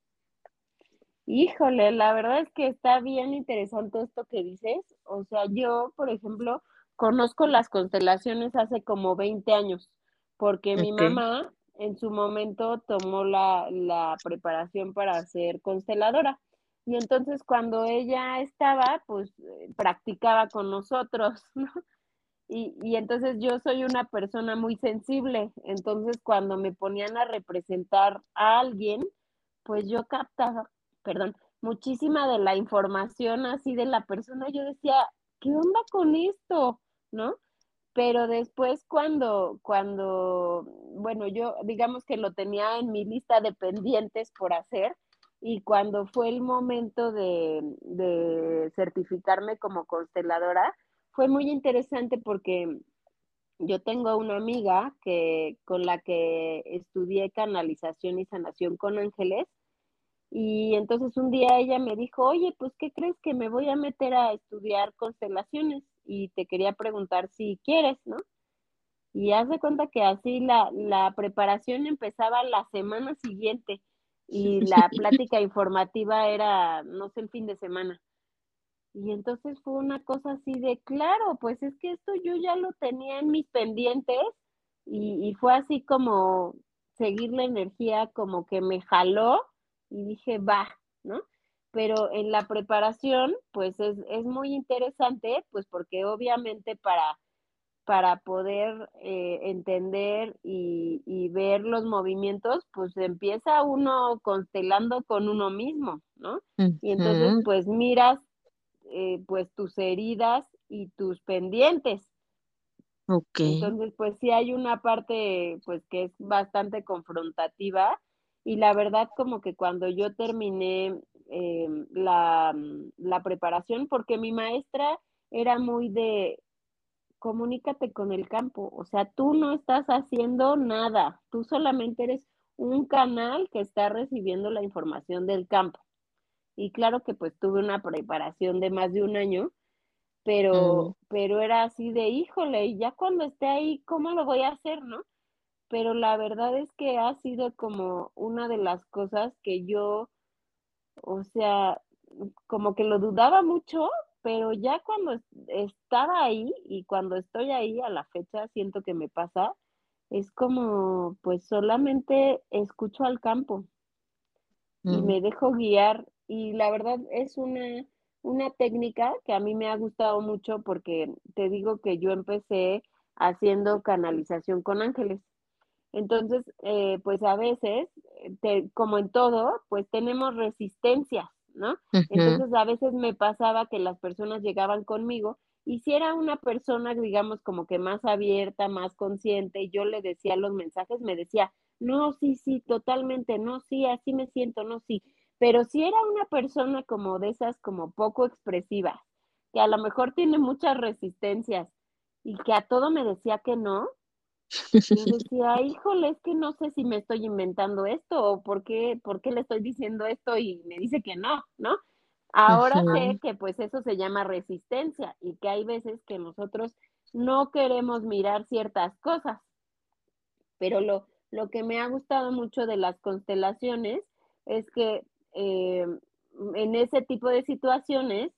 Híjole, la verdad es que está bien interesante esto que dices. O sea, yo, por ejemplo, conozco las constelaciones hace como 20 años, porque mi mamá en su momento tomó la, la preparación para ser consteladora. Y entonces cuando ella estaba, pues eh, practicaba con nosotros, *laughs* ¿no? Y, y entonces yo soy una persona muy sensible. Entonces cuando me ponían a representar a alguien, pues yo captaba, perdón, muchísima de la información así de la persona. Yo decía, ¿qué onda con esto? ¿No? Pero después cuando, cuando, bueno, yo digamos que lo tenía en mi lista de pendientes por hacer y cuando fue el momento de, de certificarme como consteladora, fue muy interesante porque yo tengo una amiga que, con la que estudié canalización y sanación con ángeles. Y entonces un día ella me dijo, oye, pues, ¿qué crees que me voy a meter a estudiar constelaciones? Y te quería preguntar si quieres, ¿no? Y haz de cuenta que así la, la preparación empezaba la semana siguiente y *laughs* la plática informativa era, no sé, el fin de semana. Y entonces fue una cosa así de, claro, pues es que esto yo ya lo tenía en mis pendientes y, fue así como seguir la energía, como que me jaló y dije, va, ¿no? Pero en la preparación, pues es, es muy interesante, pues porque obviamente para, para poder eh, entender y, y, ver los movimientos, pues empieza uno constelando con uno mismo, ¿no? Y entonces, pues miras eh, pues tus heridas y tus pendientes. Ok. Entonces, pues sí hay una parte pues que es bastante confrontativa y la verdad como que cuando yo terminé eh, la, la preparación, porque mi maestra era muy de comunícate con el campo, o sea, tú no estás haciendo nada, tú solamente eres un canal que está recibiendo la información del campo. Y claro que pues tuve una preparación de más de un año, pero, mm. pero era así de, híjole, y ya cuando esté ahí, ¿cómo lo voy a hacer, no? Pero la verdad es que ha sido como una de las cosas que yo, o sea, como que lo dudaba mucho, pero ya cuando estaba ahí y cuando estoy ahí a la fecha, siento que me pasa, es como, pues solamente escucho al campo y mm. me dejo guiar y la verdad es una, una técnica que a mí me ha gustado mucho porque te digo que yo empecé haciendo canalización con ángeles. Entonces, eh, pues a veces, como en todo, pues tenemos resistencias, ¿no? Entonces a veces me pasaba que las personas llegaban conmigo y si era una persona, digamos, como que más abierta, más consciente, y yo le decía los mensajes, me decía, no, sí, sí, totalmente, no, sí, así me siento, no, sí. Pero si era una persona como de esas, como poco expresivas, que a lo mejor tiene muchas resistencias y que a todo me decía que no, yo *laughs* decía, híjole, es que no sé si me estoy inventando esto o por qué, por qué le estoy diciendo esto y me dice que no, ¿no? Ahora sé que pues eso se llama resistencia y que hay veces que nosotros no queremos mirar ciertas cosas. Pero lo, lo que me ha gustado mucho de las constelaciones es que eh, en ese tipo de situaciones,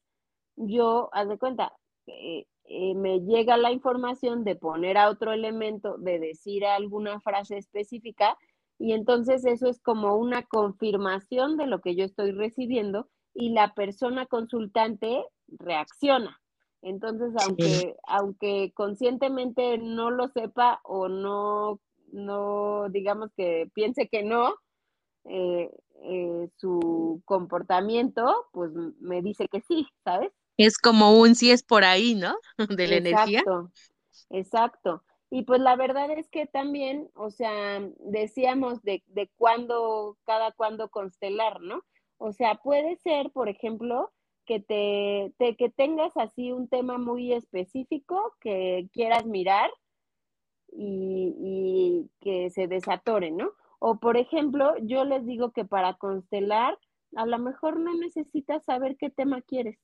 yo, haz de cuenta, eh, eh, me llega la información de poner a otro elemento, de decir alguna frase específica, y entonces eso es como una confirmación de lo que yo estoy recibiendo y la persona consultante reacciona. Entonces, aunque, aunque conscientemente no lo sepa o no, no, digamos que piense que no, eh, eh, su comportamiento, pues me dice que sí, ¿sabes? Es como un sí es por ahí, ¿no? *laughs* De la energía. Exacto, exacto. Y pues la verdad es que también, o sea, decíamos de, de cuándo, cada cuándo constelar, ¿no? O sea, puede ser, por ejemplo, que te, te, que tengas así un tema muy específico que quieras mirar y, y que se desatore, ¿no? O por ejemplo, yo les digo que para constelar, a lo mejor no necesitas saber qué tema quieres,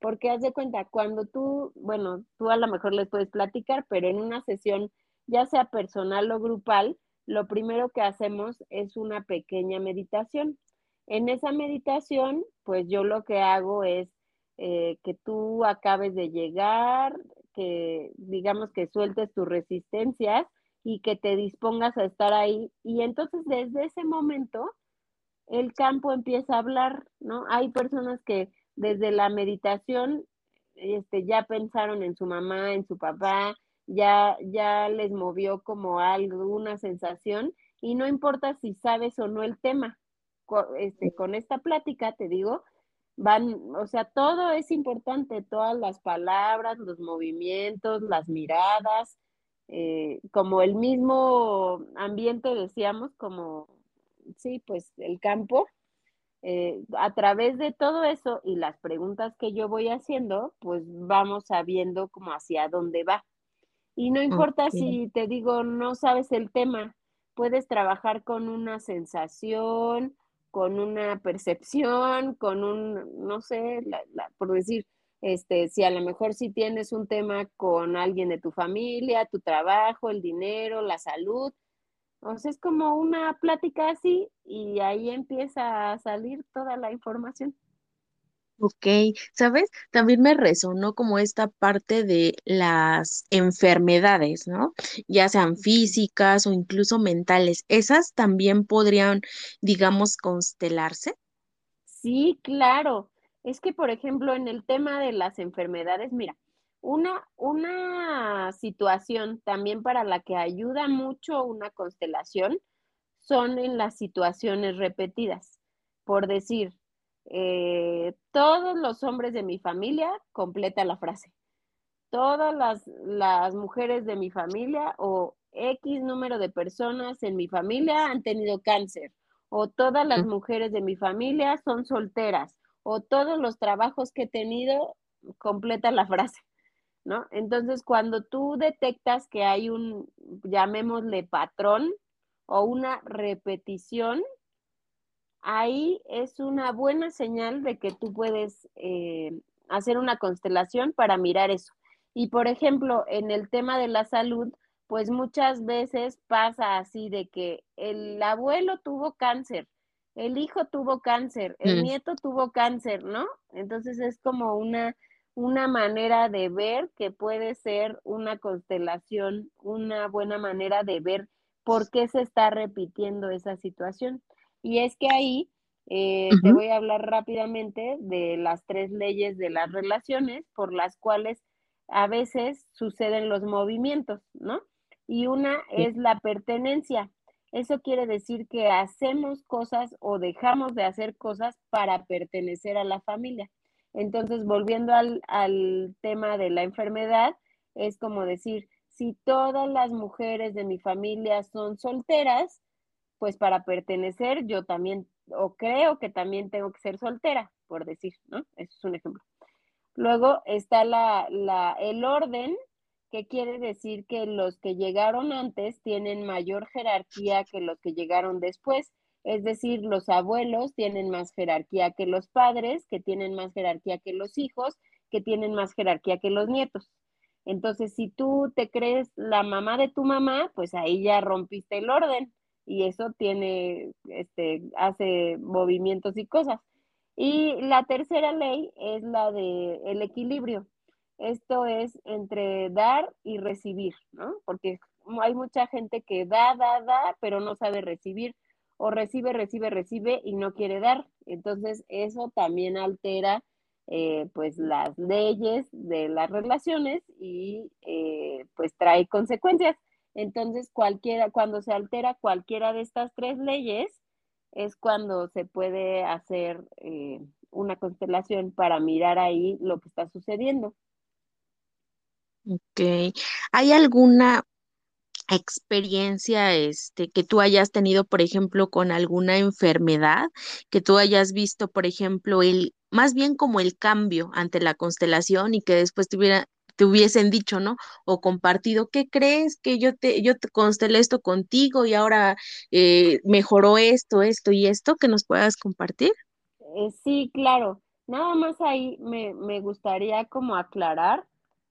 porque haz de cuenta, cuando tú, bueno, tú a lo mejor les puedes platicar, pero en una sesión, ya sea personal o grupal, lo primero que hacemos es una pequeña meditación. En esa meditación, pues yo lo que hago es eh, que tú acabes de llegar, que digamos que sueltes tus resistencias y que te dispongas a estar ahí. Y entonces desde ese momento el campo empieza a hablar, ¿no? Hay personas que desde la meditación este, ya pensaron en su mamá, en su papá, ya, ya les movió como algo, una sensación, y no importa si sabes o no el tema. Este, con esta plática, te digo, van, o sea, todo es importante, todas las palabras, los movimientos, las miradas, eh, como el mismo ambiente, decíamos, como, sí, pues el campo, eh, a través de todo eso y las preguntas que yo voy haciendo, pues vamos sabiendo como hacia dónde va. Y no importa si te digo, no sabes el tema, puedes trabajar con una sensación, con una percepción, con un, no sé, por decir, este, si a lo mejor si tienes un tema con alguien de tu familia, tu trabajo, el dinero, la salud, o sea, es como una plática así y ahí empieza a salir toda la información. Ok, ¿sabes? También me resonó como esta parte de las enfermedades, ¿no? Ya sean físicas o incluso mentales. ¿Esas también podrían, digamos, constelarse? Sí, claro. Es que, por ejemplo, en el tema de las enfermedades, mira, una, una situación también para la que ayuda mucho una constelación son en las situaciones repetidas. Por decir, eh, todos los hombres de mi familia, completa la frase. Todas las, las mujeres de mi familia o X número de personas en mi familia han tenido cáncer. O todas las mujeres de mi familia son solteras. O todos los trabajos que he tenido, completa la frase. ¿No? Entonces, cuando tú detectas que hay un, llamémosle patrón o una repetición, ahí es una buena señal de que tú puedes eh, hacer una constelación para mirar eso. Y por ejemplo, en el tema de la salud, pues muchas veces pasa así de que el abuelo tuvo cáncer, el hijo tuvo cáncer, el mm. nieto tuvo cáncer, ¿no? Entonces es como una, una manera de ver que puede ser una constelación, una buena manera de ver por qué se está repitiendo esa situación. Y es que ahí eh, te voy a hablar rápidamente de las tres leyes de las relaciones por las cuales a veces suceden los movimientos, ¿no? Y una es la pertenencia. Eso quiere decir que hacemos cosas o dejamos de hacer cosas para pertenecer a la familia. Entonces, volviendo al, al tema de la enfermedad, es como decir, si todas las mujeres de mi familia son solteras, pues para pertenecer yo también, o creo que también tengo que ser soltera, por decir, ¿no? Eso es un ejemplo. Luego está la, la, el orden, que quiere decir que los que llegaron antes tienen mayor jerarquía que los que llegaron después. Es decir, los abuelos tienen más jerarquía que los padres, que tienen más jerarquía que los hijos, que tienen más jerarquía que los nietos. Entonces, si tú te crees la mamá de tu mamá, pues ahí ya rompiste el orden y eso tiene, este, hace movimientos y cosas. Y la tercera ley es la de el equilibrio. Esto es entre dar y recibir, ¿no? Porque hay mucha gente que da, da, da, pero no sabe recibir, o recibe, recibe, recibe y no quiere dar. Entonces, eso también altera, eh, pues, las leyes de las relaciones y, eh, pues, trae consecuencias. Entonces, cualquiera, cuando se altera cualquiera de estas tres leyes, es cuando se puede hacer eh, una constelación para mirar ahí lo que está sucediendo. Ok. ¿Hay alguna experiencia este, que tú hayas tenido, por ejemplo, con alguna enfermedad, que tú hayas visto, por ejemplo, el, más bien como el cambio ante la constelación y que después tuviera, te hubiesen dicho, ¿no? O compartido, ¿qué crees que yo te, yo te constelé esto contigo y ahora eh, mejoró esto, esto y esto, que nos puedas compartir? Eh, sí, claro. Nada más ahí me, me gustaría como aclarar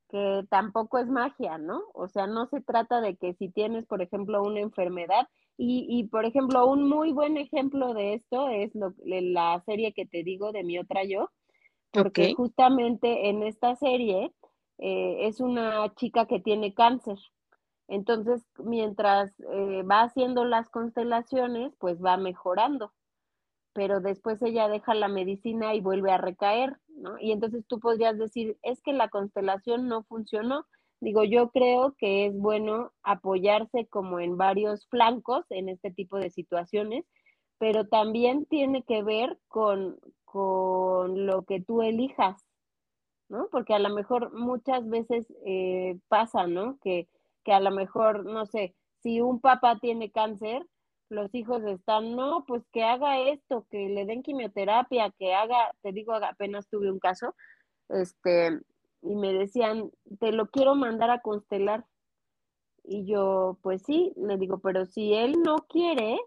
que tampoco es magia, ¿no? O sea, no se trata de que si tienes, por ejemplo, una enfermedad, y, y por ejemplo, un muy buen ejemplo de esto es lo, la serie que te digo de mi otra yo, porque justamente en esta serie eh, es una chica que tiene cáncer. Entonces, mientras eh, va haciendo las constelaciones, pues va mejorando, pero después ella deja la medicina y vuelve a recaer, Y entonces tú podrías decir, es que la constelación no funcionó. Digo, yo creo que es bueno apoyarse como en varios flancos en este tipo de situaciones, pero también tiene que ver con, con lo que tú elijas, ¿no? Porque a lo mejor muchas veces eh, pasa, ¿no? Que, que a lo mejor, no sé, si un papá tiene cáncer, los hijos están, no, pues que haga esto, que le den quimioterapia, que haga, te digo, apenas tuve un caso, este, y me decían, te lo quiero mandar a constelar. Y yo, pues sí, le digo, pero si él no quiere,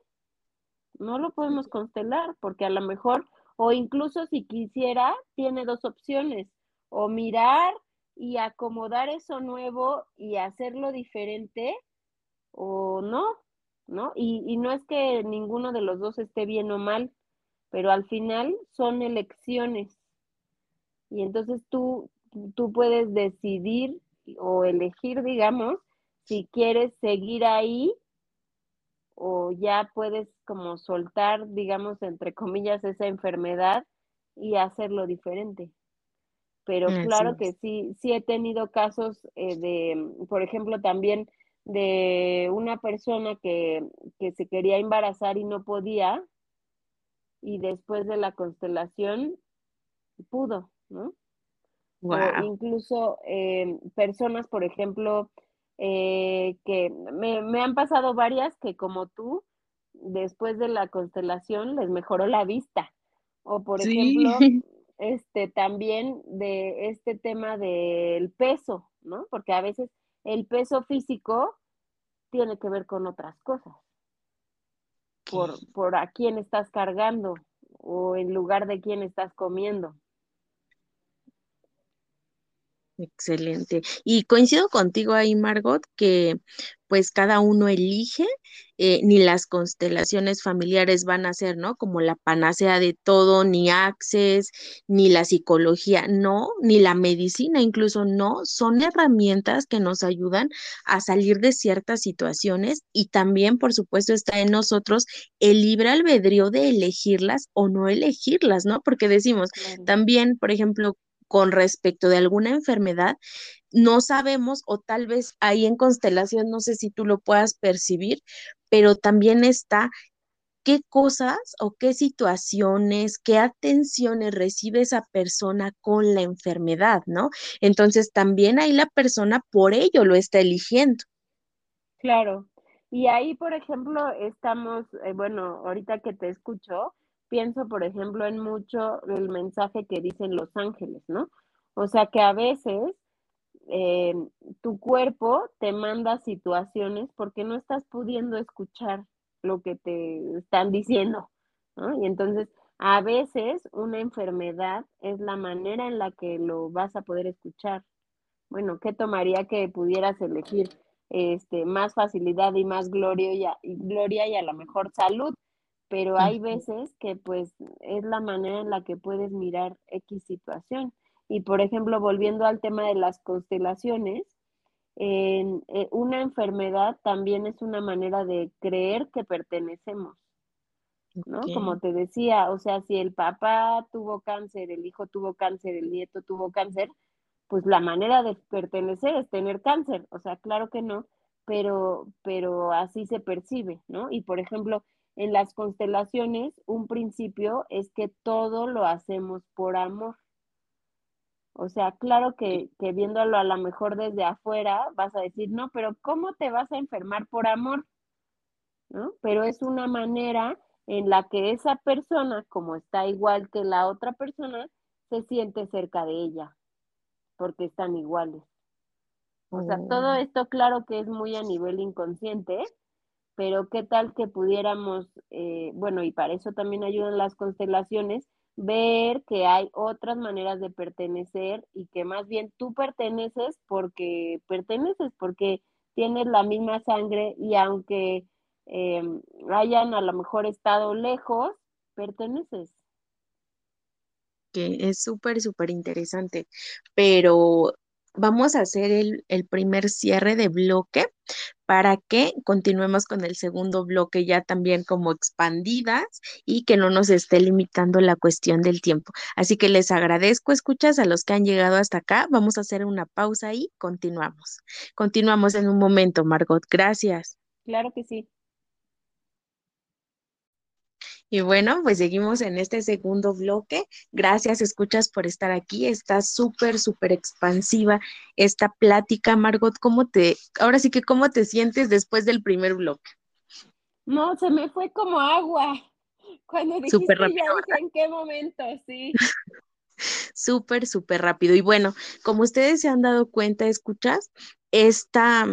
no lo podemos constelar, porque a lo mejor, o incluso si quisiera, tiene dos opciones, o mirar y acomodar eso nuevo y hacerlo diferente, o no, ¿no? Y, y no es que ninguno de los dos esté bien o mal, pero al final son elecciones. Y entonces tú, tú puedes decidir o elegir, digamos, si quieres seguir ahí o ya puedes como soltar, digamos, entre comillas, esa enfermedad y hacerlo diferente. Pero claro que sí, sí he tenido casos eh, de, por ejemplo, también de una persona que, que se quería embarazar y no podía, y después de la constelación pudo, ¿no? O incluso eh, personas, por ejemplo, eh, que me, me, han pasado varias que como tú, después de la constelación les mejoró la vista. O por ejemplo, *laughs* este también de este tema del peso, ¿no? Porque a veces el peso físico tiene que ver con otras cosas. Por, por a quién estás cargando o en lugar de quién estás comiendo. Excelente. Y coincido contigo ahí, Margot, que pues cada uno elige, eh, ni las constelaciones familiares van a ser, ¿no? Como la panacea de todo, ni Access, ni la psicología, no, ni la medicina, incluso no, son herramientas que nos ayudan a salir de ciertas situaciones y también, por supuesto, está en nosotros el libre albedrío de elegirlas o no elegirlas, ¿no? Porque decimos, también, por ejemplo, con respecto de alguna enfermedad, no sabemos o tal vez ahí en constelación, no sé si tú lo puedas percibir, pero también está qué cosas o qué situaciones, qué atenciones recibe esa persona con la enfermedad, ¿no? Entonces también ahí la persona por ello lo está eligiendo. Claro. Y ahí, por ejemplo, estamos, eh, bueno, ahorita que te escucho, pienso, por ejemplo, en mucho el mensaje que dicen los ángeles, ¿no? O sea que a veces eh, tu cuerpo te manda situaciones porque no estás pudiendo escuchar lo que te están diciendo, ¿no? Y entonces, a veces una enfermedad es la manera en la que lo vas a poder escuchar. Bueno, ¿qué tomaría que pudieras elegir este, más facilidad y más gloria y, gloria y a lo mejor salud? Pero hay veces que pues es la manera en la que puedes mirar X situación. Y por ejemplo, volviendo al tema de las constelaciones, eh, una enfermedad también es una manera de creer que pertenecemos, ¿no? Como te decía, o sea, si el papá tuvo cáncer, el hijo tuvo cáncer, el nieto tuvo cáncer, pues la manera de pertenecer es tener cáncer, o sea, claro que no, pero, pero así se percibe, ¿no? Y por ejemplo, en las constelaciones, un principio es que todo lo hacemos por amor. O sea, claro que, que, viéndolo a lo mejor desde afuera, vas a decir, no, pero ¿cómo te vas a enfermar por amor? ¿No? Pero es una manera en la que esa persona, como está igual que la otra persona, se siente cerca de ella, porque están iguales. O sea, todo oh. esto claro que es muy a nivel inconsciente, pero qué tal que pudiéramos, eh, bueno, y para eso también ayudan las constelaciones, ver que hay otras maneras de pertenecer y que más bien tú perteneces porque perteneces, porque tienes la misma sangre y aunque eh, hayan a lo mejor estado lejos, perteneces. Que es súper, súper interesante, pero vamos a hacer el, el primer cierre de bloque para que continuemos con el segundo bloque ya también como expandidas y que no nos esté limitando la cuestión del tiempo. Así que les agradezco, escuchas a los que han llegado hasta acá. Vamos a hacer una pausa y continuamos. Continuamos en un momento, Margot. Gracias. Claro que sí. Y bueno, pues seguimos en este segundo bloque. Gracias, escuchas, por estar aquí. Está súper, súper expansiva esta plática. Margot, ¿cómo te, ahora sí que cómo te sientes después del primer bloque? No, se me fue como agua. Cuando dijiste Súper rápido, ya dije en qué momento, sí. *laughs* súper, súper rápido. Y bueno, como ustedes se han dado cuenta, escuchas, esta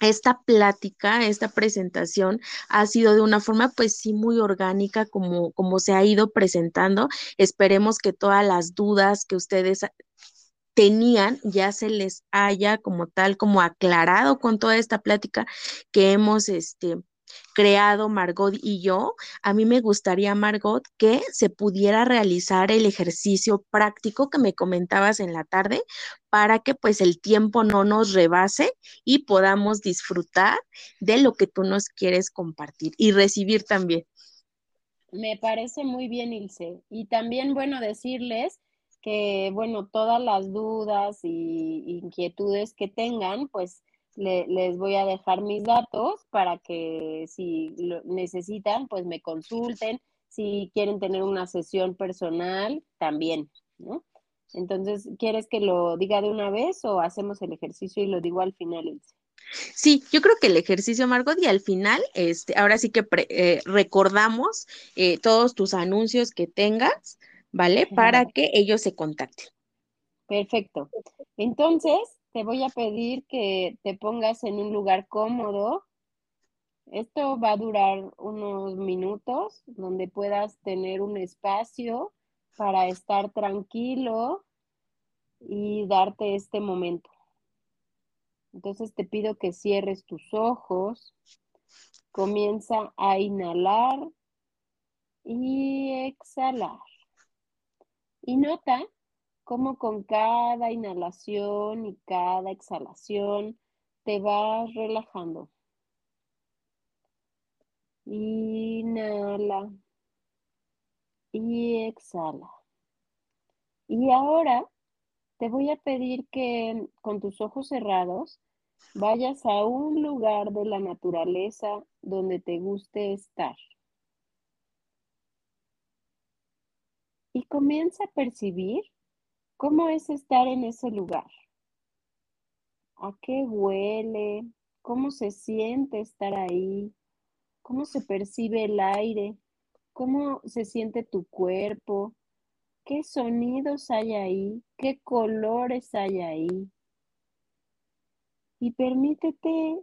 esta plática, esta presentación ha sido de una forma pues sí muy orgánica como, como se ha ido presentando. Esperemos que todas las dudas que ustedes tenían ya se les haya como tal como aclarado con toda esta plática que hemos este creado Margot y yo, a mí me gustaría, Margot, que se pudiera realizar el ejercicio práctico que me comentabas en la tarde para que pues el tiempo no nos rebase y podamos disfrutar de lo que tú nos quieres compartir y recibir también. Me parece muy bien, Ilse. Y también, bueno, decirles que, bueno, todas las dudas y inquietudes que tengan, pues les voy a dejar mis datos para que si lo necesitan, pues me consulten. Si quieren tener una sesión personal, también, ¿no? Entonces, ¿quieres que lo diga de una vez o hacemos el ejercicio y lo digo al final? Sí, yo creo que el ejercicio, Margot, y al final, este, ahora sí que eh, recordamos eh, todos tus anuncios que tengas, ¿vale? Para que ellos se contacten. Perfecto. Entonces, te voy a pedir que te pongas en un lugar cómodo. Esto va a durar unos minutos donde puedas tener un espacio para estar tranquilo y darte este momento. Entonces te pido que cierres tus ojos, comienza a inhalar y exhalar. Y nota cómo con cada inhalación y cada exhalación te vas relajando. Inhala y exhala. Y ahora te voy a pedir que con tus ojos cerrados vayas a un lugar de la naturaleza donde te guste estar. Y comienza a percibir ¿Cómo es estar en ese lugar? ¿A qué huele? ¿Cómo se siente estar ahí? ¿Cómo se percibe el aire? ¿Cómo se siente tu cuerpo? ¿Qué sonidos hay ahí? ¿Qué colores hay ahí? Y permítete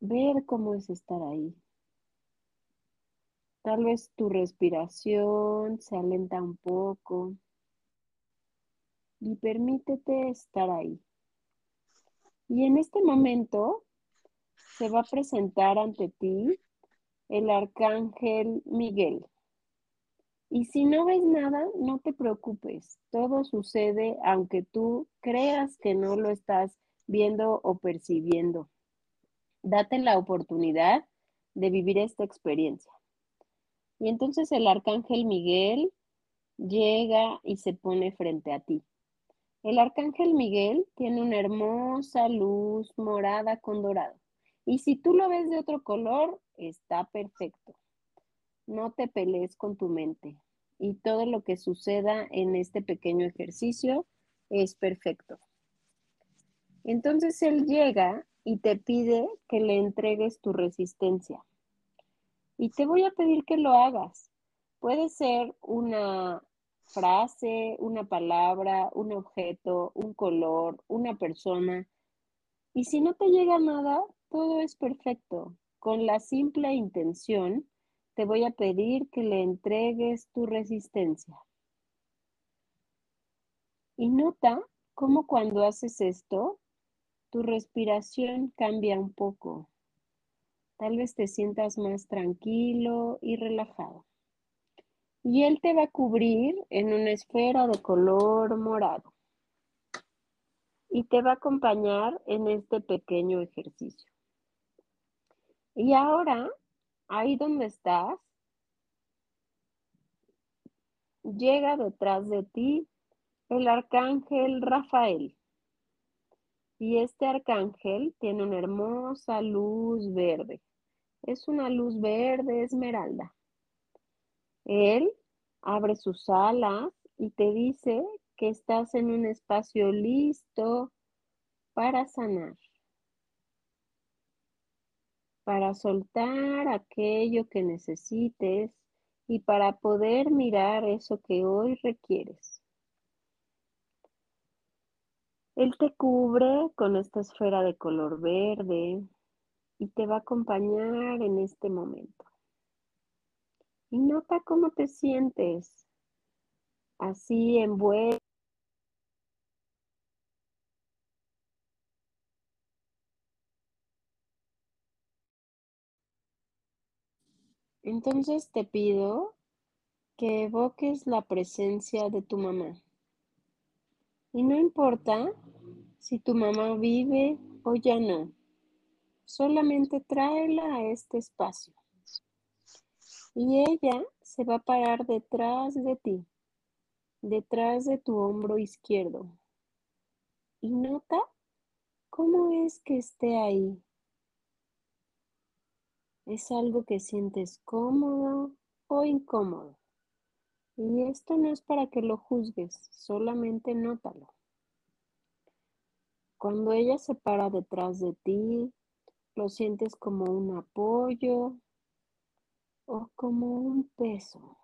ver cómo es estar ahí. Tal vez tu respiración se alenta un poco y permítete estar ahí. Y en este momento se va a presentar ante ti el arcángel Miguel. Y si no ves nada, no te preocupes. Todo sucede aunque tú creas que no lo estás viendo o percibiendo. Date la oportunidad de vivir esta experiencia. Y entonces el arcángel Miguel llega y se pone frente a ti. El arcángel Miguel tiene una hermosa luz morada con dorado. Y si tú lo ves de otro color, está perfecto. No te pelees con tu mente. Y todo lo que suceda en este pequeño ejercicio es perfecto. Entonces él llega y te pide que le entregues tu resistencia. Y te voy a pedir que lo hagas. Puede ser una frase, una palabra, un objeto, un color, una persona. Y si no te llega nada, todo es perfecto. Con la simple intención, te voy a pedir que le entregues tu resistencia. Y nota cómo cuando haces esto, tu respiración cambia un poco. Tal vez te sientas más tranquilo y relajado. Y él te va a cubrir en una esfera de color morado. Y te va a acompañar en este pequeño ejercicio. Y ahora, ahí donde estás, llega detrás de ti el arcángel Rafael. Y este arcángel tiene una hermosa luz verde Es una luz verde esmeralda. Él abre sus alas y te dice que estás en un espacio listo para sanar, para soltar aquello que necesites y para poder mirar eso que hoy requieres. Él te cubre con esta esfera de color verde y te va a acompañar en este momento. Y nota cómo te sientes así envuelto. Entonces te pido que evoques la presencia de tu mamá. Y no importa si tu mamá vive o ya no, solamente tráela a este espacio. Y ella se va a parar detrás de ti, detrás de tu hombro izquierdo. Y nota cómo es que esté ahí. ¿Es algo que sientes cómodo o incómodo? Y esto no es para que lo juzgues, solamente nótalo. Cuando ella se para detrás de ti, lo sientes como un apoyo o como un peso.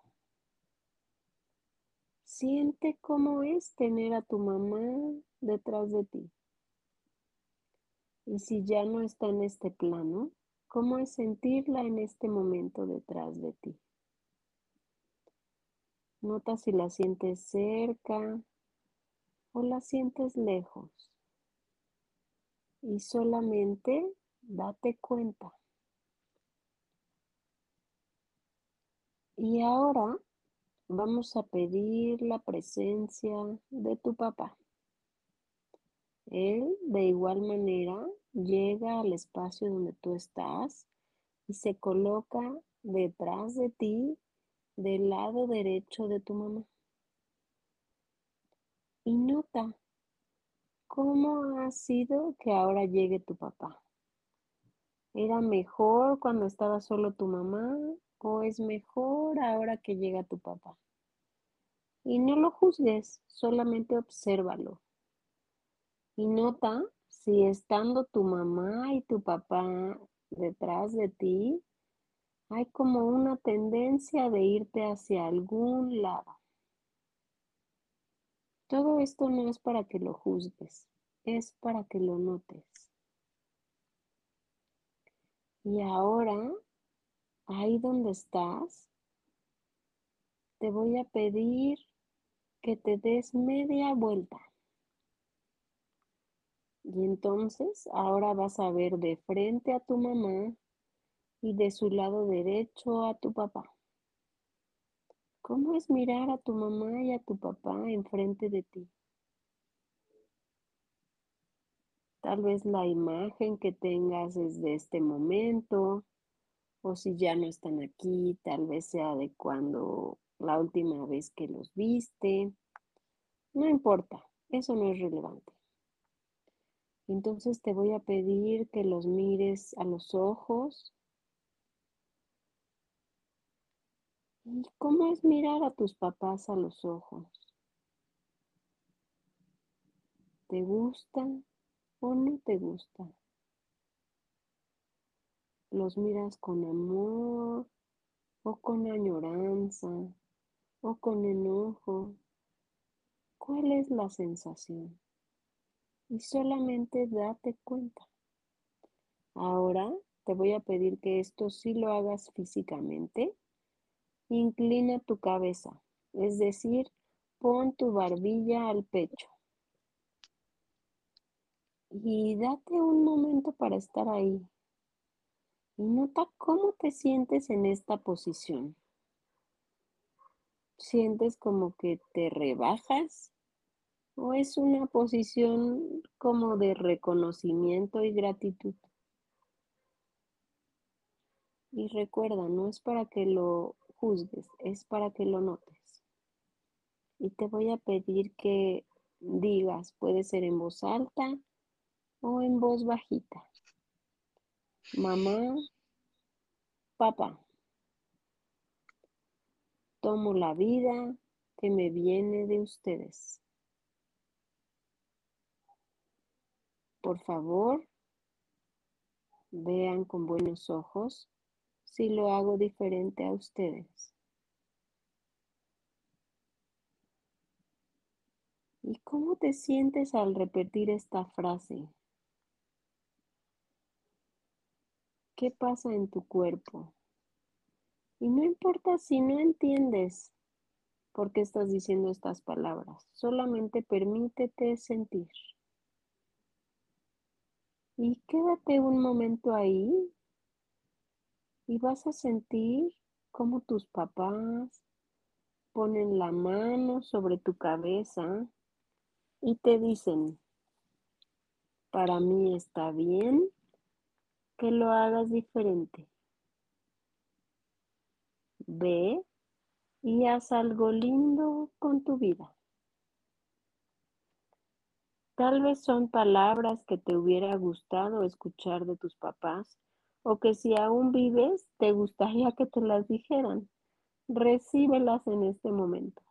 Siente cómo es tener a tu mamá detrás de ti. Y si ya no está en este plano, ¿cómo es sentirla en este momento detrás de ti? Nota si la sientes cerca o la sientes lejos. Y solamente date cuenta. Y ahora vamos a pedir la presencia de tu papá. Él de igual manera llega al espacio donde tú estás y se coloca detrás de ti del lado derecho de tu mamá. Y nota cómo ha sido que ahora llegue tu papá. ¿Era mejor cuando estaba solo tu mamá o es mejor ahora que llega tu papá? Y no lo juzgues, solamente obsérvalo. Y nota si estando tu mamá y tu papá detrás de ti, hay como una tendencia de irte hacia algún lado. Todo esto no es para que lo juzgues, es para que lo notes. Y ahora, ahí donde estás, te voy a pedir que te des media vuelta. Y entonces ahora vas a ver de frente a tu mamá y de su lado derecho a tu papá. ¿Cómo es mirar a tu mamá y a tu papá enfrente de ti? Tal vez la imagen que tengas desde este momento, o si ya no están aquí, tal vez sea de cuando la última vez que los viste. No importa, eso no es relevante. Entonces te voy a pedir que los mires a los ojos ¿Y cómo es mirar a tus papás a los ojos? ¿Te gusta no te gusta? ¿Los miras con amor o con añoranza o con enojo? ¿Cuál es la sensación? Y solamente date cuenta. Ahora te voy a pedir que esto sí lo hagas físicamente Inclina tu cabeza, es decir, pon tu barbilla al pecho. Y date un momento para estar ahí. Y nota cómo te sientes en esta posición. ¿Sientes como que te rebajas? ¿O es una posición como de reconocimiento y gratitud? Y recuerda, no es para que lo juzgues, es para que lo notes. Y te voy a pedir que digas, puede ser en voz alta o en voz bajita. Mamá, Papá, tomo la vida que me viene de ustedes. Por favor, vean con buenos ojos si lo hago diferente a ustedes. ¿Y cómo te sientes al repetir esta frase? ¿Qué pasa en tu cuerpo? Y no importa si no entiendes por qué estás diciendo estas palabras, solamente permítete sentir. Y quédate un momento ahí y vas a sentir cómo tus papás ponen la mano sobre tu cabeza y te dicen, para mí está bien que lo hagas diferente. Ve y haz algo lindo con tu vida. Tal vez son palabras que te hubiera gustado escuchar de tus papás o que si aún vives te gustaría que te las dijeran. Recíbelas en este momento.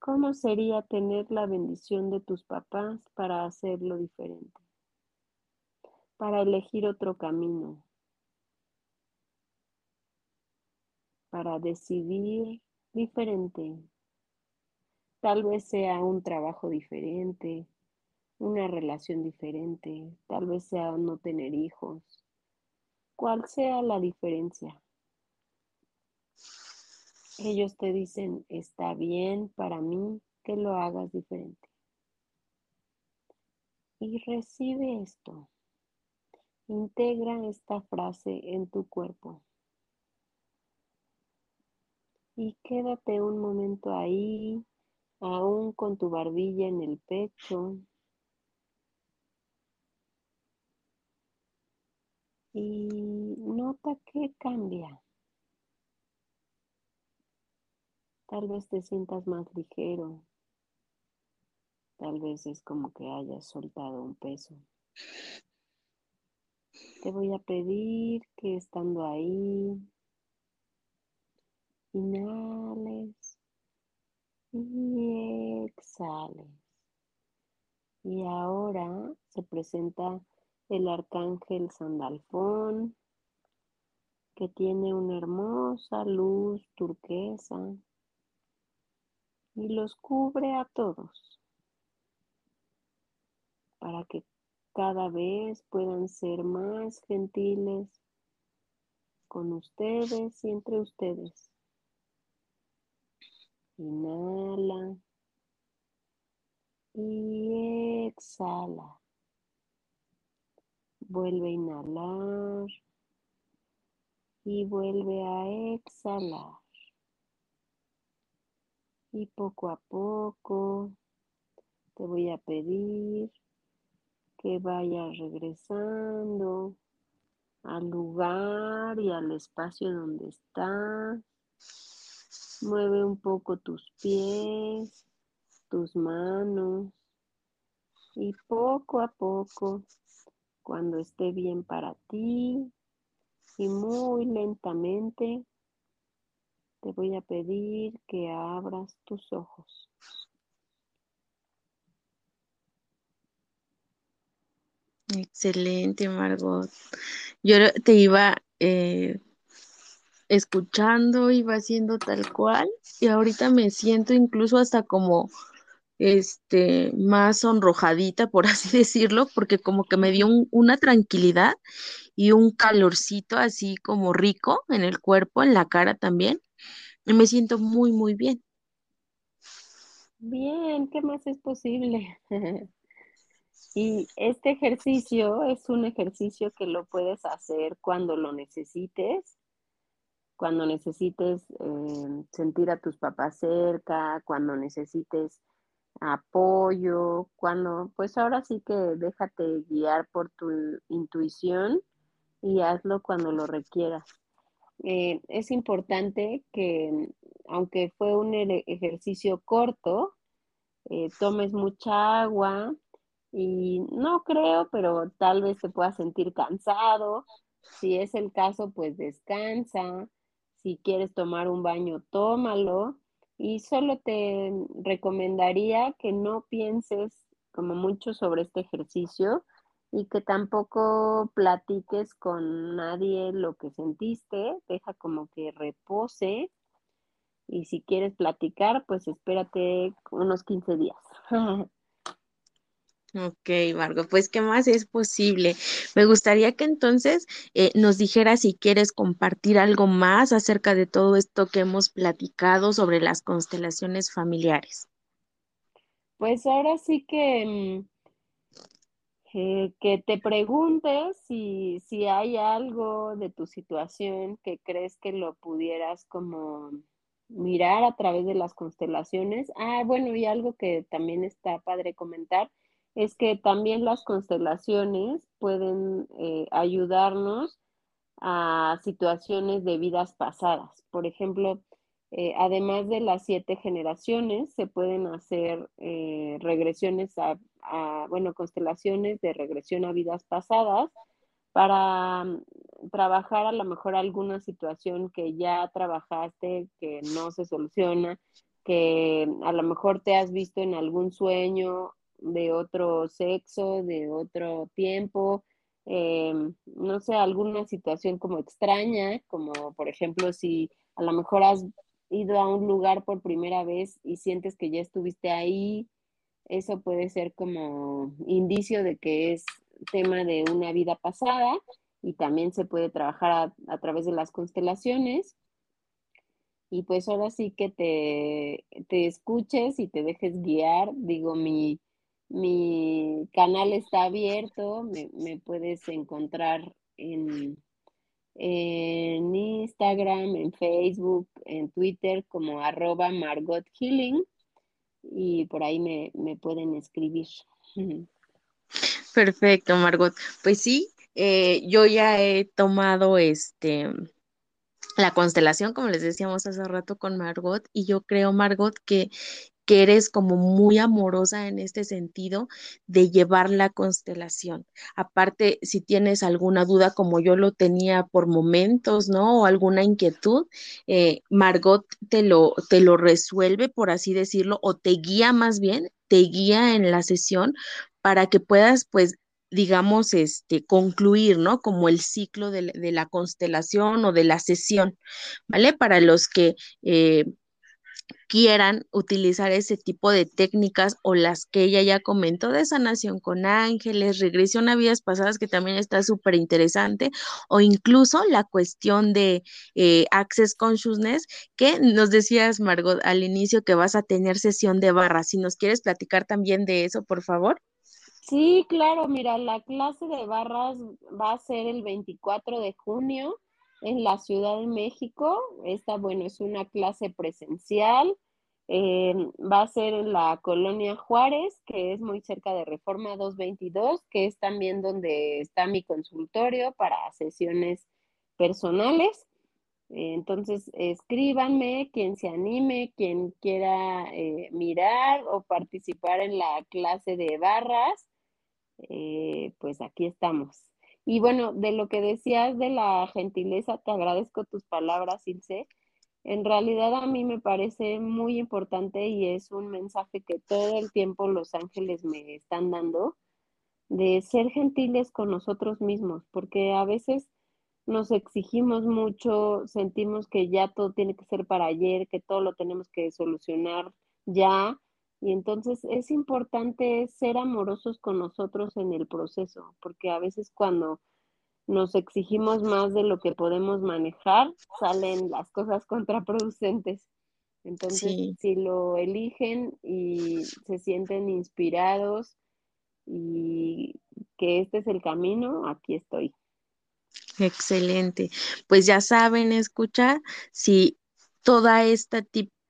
¿Cómo sería tener la bendición de tus papás para hacerlo diferente? Para elegir otro camino. Para decidir diferente. Tal vez sea un trabajo diferente, una relación diferente, tal vez sea no tener hijos. Cual sea la diferencia. Ellos te dicen, está bien para mí que lo hagas diferente. Y recibe esto. Integra esta frase en tu cuerpo. Y quédate un momento ahí, aún con tu barbilla en el pecho. Y nota que cambia. Tal vez te sientas más ligero. Tal vez es como que hayas soltado un peso. Te voy a pedir que estando ahí, inhales y exhales. Y ahora se presenta el arcángel Sandalfón, que tiene una hermosa luz turquesa y los cubre a todos para que cada vez puedan ser más gentiles con ustedes y entre ustedes. Inhala y exhala. Vuelve a inhalar y vuelve a exhalar y poco a poco te voy a pedir que vayas regresando al lugar y al espacio donde estás. Mueve un poco tus pies, tus manos y poco a poco, cuando esté bien para ti y muy lentamente, te voy a pedir que abras tus ojos. Excelente, Margot. Yo te iba eh, escuchando, iba haciendo tal cual, y ahorita me siento incluso hasta como este más sonrojadita, por *laughs* así decirlo, porque como que me dio una tranquilidad y un calorcito así como rico en el cuerpo, en la cara también y me siento muy, muy bien. Bien, ¿qué más es posible? *laughs* y este ejercicio es un ejercicio que lo puedes hacer cuando lo necesites, cuando necesites eh, sentir a tus papás cerca, cuando necesites apoyo, cuando, pues ahora sí que déjate guiar por tu intuición y hazlo cuando lo requieras. Eh, es importante que, aunque fue un ejercicio corto, eh, tomes mucha agua y no creo, pero tal vez te puedas sentir cansado. Si es el caso, pues descansa. Si quieres tomar un baño, tómalo. Y solo te recomendaría que no pienses como mucho sobre este ejercicio y que tampoco platiques con nadie lo que sentiste. Deja como que repose. Y si quieres platicar, pues espérate unos 15 días. *laughs* Ok, Margot, pues ¿qué más es posible? Me gustaría que entonces eh, nos dijeras si quieres compartir algo más acerca de todo esto que hemos platicado sobre las constelaciones familiares. Pues ahora sí que, mm, eh, que te preguntes si, si hay algo de tu situación que crees que lo pudieras como mirar a través de las constelaciones. Ah, bueno, y algo que también está padre comentar es que también las constelaciones pueden eh, ayudarnos a situaciones de vidas pasadas. Por ejemplo, eh, además de las siete generaciones, se pueden hacer eh, regresiones a, bueno, constelaciones de regresión a vidas pasadas para mm, trabajar a lo mejor alguna situación que ya trabajaste, que no se soluciona, que a lo mejor te has visto en algún sueño de otro sexo, de otro tiempo, em, no sé, alguna situación como extraña, como por ejemplo si a lo mejor has ido a un lugar por primera vez y sientes que ya estuviste ahí, eso puede ser como indicio de que es tema de una vida pasada y también se puede trabajar a, a través de las constelaciones y pues ahora sí que te, te, escuches y te dejes guiar. Digo, mi, mi canal está abierto, me, puedes encontrar en, en, Instagram, en Facebook, en Twitter como arroba Margot Healing y por ahí me, me pueden escribir. Perfecto, Margot. Pues sí, eh, yo ya he tomado este la constelación, como les decíamos hace rato con Margot, y yo creo, Margot, que que eres como muy amorosa en este sentido de llevar la constelación. Aparte, si tienes alguna duda como yo lo tenía por momentos, ¿no? O alguna inquietud, eh, Margot te lo, te lo resuelve, por así decirlo, o te guía más bien, te guía en la sesión para que puedas, pues, digamos, este, concluir, ¿no? Como el ciclo de, la constelación o de la sesión, ¿vale? Para los que... Eh, quieran utilizar ese tipo de técnicas o las que ella ya comentó de sanación con ángeles, regresión a vidas pasadas, que también está súper interesante, o incluso la cuestión de eh, Access Consciousness, que nos decías, Margot, al inicio que vas a tener sesión de barras. Si nos quieres platicar también de eso, por favor. Sí, claro, mira, la clase de barras va a ser el 24 de junio en la Ciudad de México. Esta, bueno, es una clase presencial. Eh, va a ser en la colonia Juárez, que es muy cerca de Reforma 222, que es también donde está mi consultorio para sesiones personales. Entonces, escríbanme quien se anime, quien quiera eh, mirar o participar en la clase de barras, eh, pues aquí estamos. Y bueno, de lo que decías de la gentileza, te agradezco tus palabras, Ilse. En realidad a mí me parece muy importante y es un mensaje que todo el tiempo los ángeles me están dando de ser gentiles con nosotros mismos, porque a veces nos exigimos mucho, sentimos que ya todo tiene que ser para ayer, que todo lo tenemos que solucionar ya, y entonces es importante ser amorosos con nosotros en el proceso, porque a veces cuando nos exigimos más de lo que podemos manejar, salen las cosas *laughs* contraproducentes. Entonces, si lo eligen y se sienten inspirados y que este es el camino, aquí estoy. Excelente. Pues ya saben escuchar si toda esta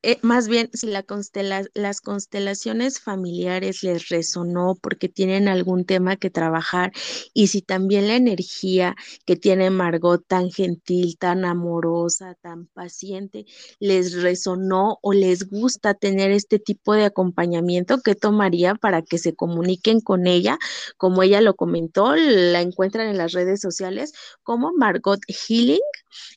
eh, más bien, si la constela- las constelaciones familiares les resonó porque tienen algún tema que trabajar y si también la energía que tiene Margot tan gentil, tan amorosa, tan paciente, les resonó o les gusta tener este tipo de acompañamiento, ¿qué tomaría para que se comuniquen con ella? Como ella lo comentó, la encuentran en las redes sociales como Margot Healing.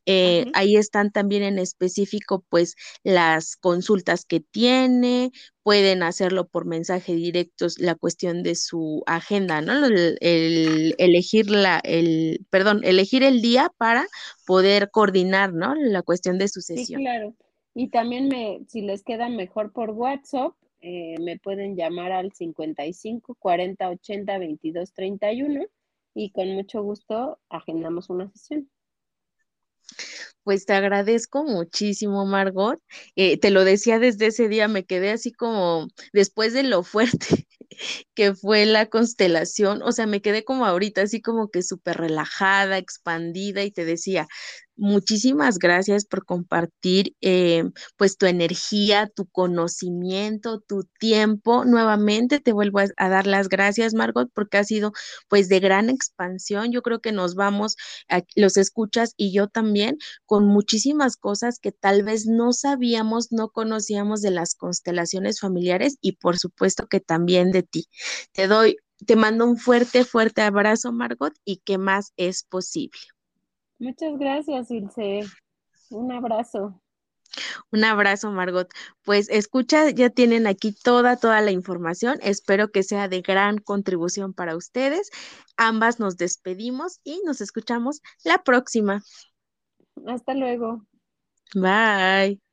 Eh, ahí están también en específico, pues, las consultas que tiene, pueden hacerlo por mensaje directo, la cuestión de su agenda, ¿no? El, el elegir la, el, perdón, elegir el día para poder coordinar, ¿no? La cuestión de su Sí, sesión. claro. Y también me, si les queda mejor por WhatsApp, eh, me pueden llamar al 55 40 80 22 31 y con mucho gusto agendamos una sesión. Pues te agradezco muchísimo, Margot. Eh, te lo decía desde ese día, me quedé así como después de lo *laughs* fuerte que fue la constelación, o sea, me quedé como ahorita, así como que súper relajada, expandida y te decía, muchísimas gracias por compartir eh, pues tu energía, tu conocimiento, tu tiempo. Nuevamente te vuelvo a, dar las gracias, Margot, porque ha sido pues de gran expansión. Yo creo que nos vamos, a, los escuchas y yo también, con muchísimas cosas que tal vez no sabíamos, no conocíamos de las constelaciones familiares y por supuesto que también de ti. Te doy, te mando un fuerte, fuerte abrazo, Margot, y qué más es posible. Muchas gracias, Ilse. Un abrazo. Un abrazo, Margot. Pues escucha, ya tienen aquí toda, toda la información. Espero que sea de gran contribución para ustedes. Ambas nos despedimos y nos escuchamos la próxima. Hasta luego. Bye.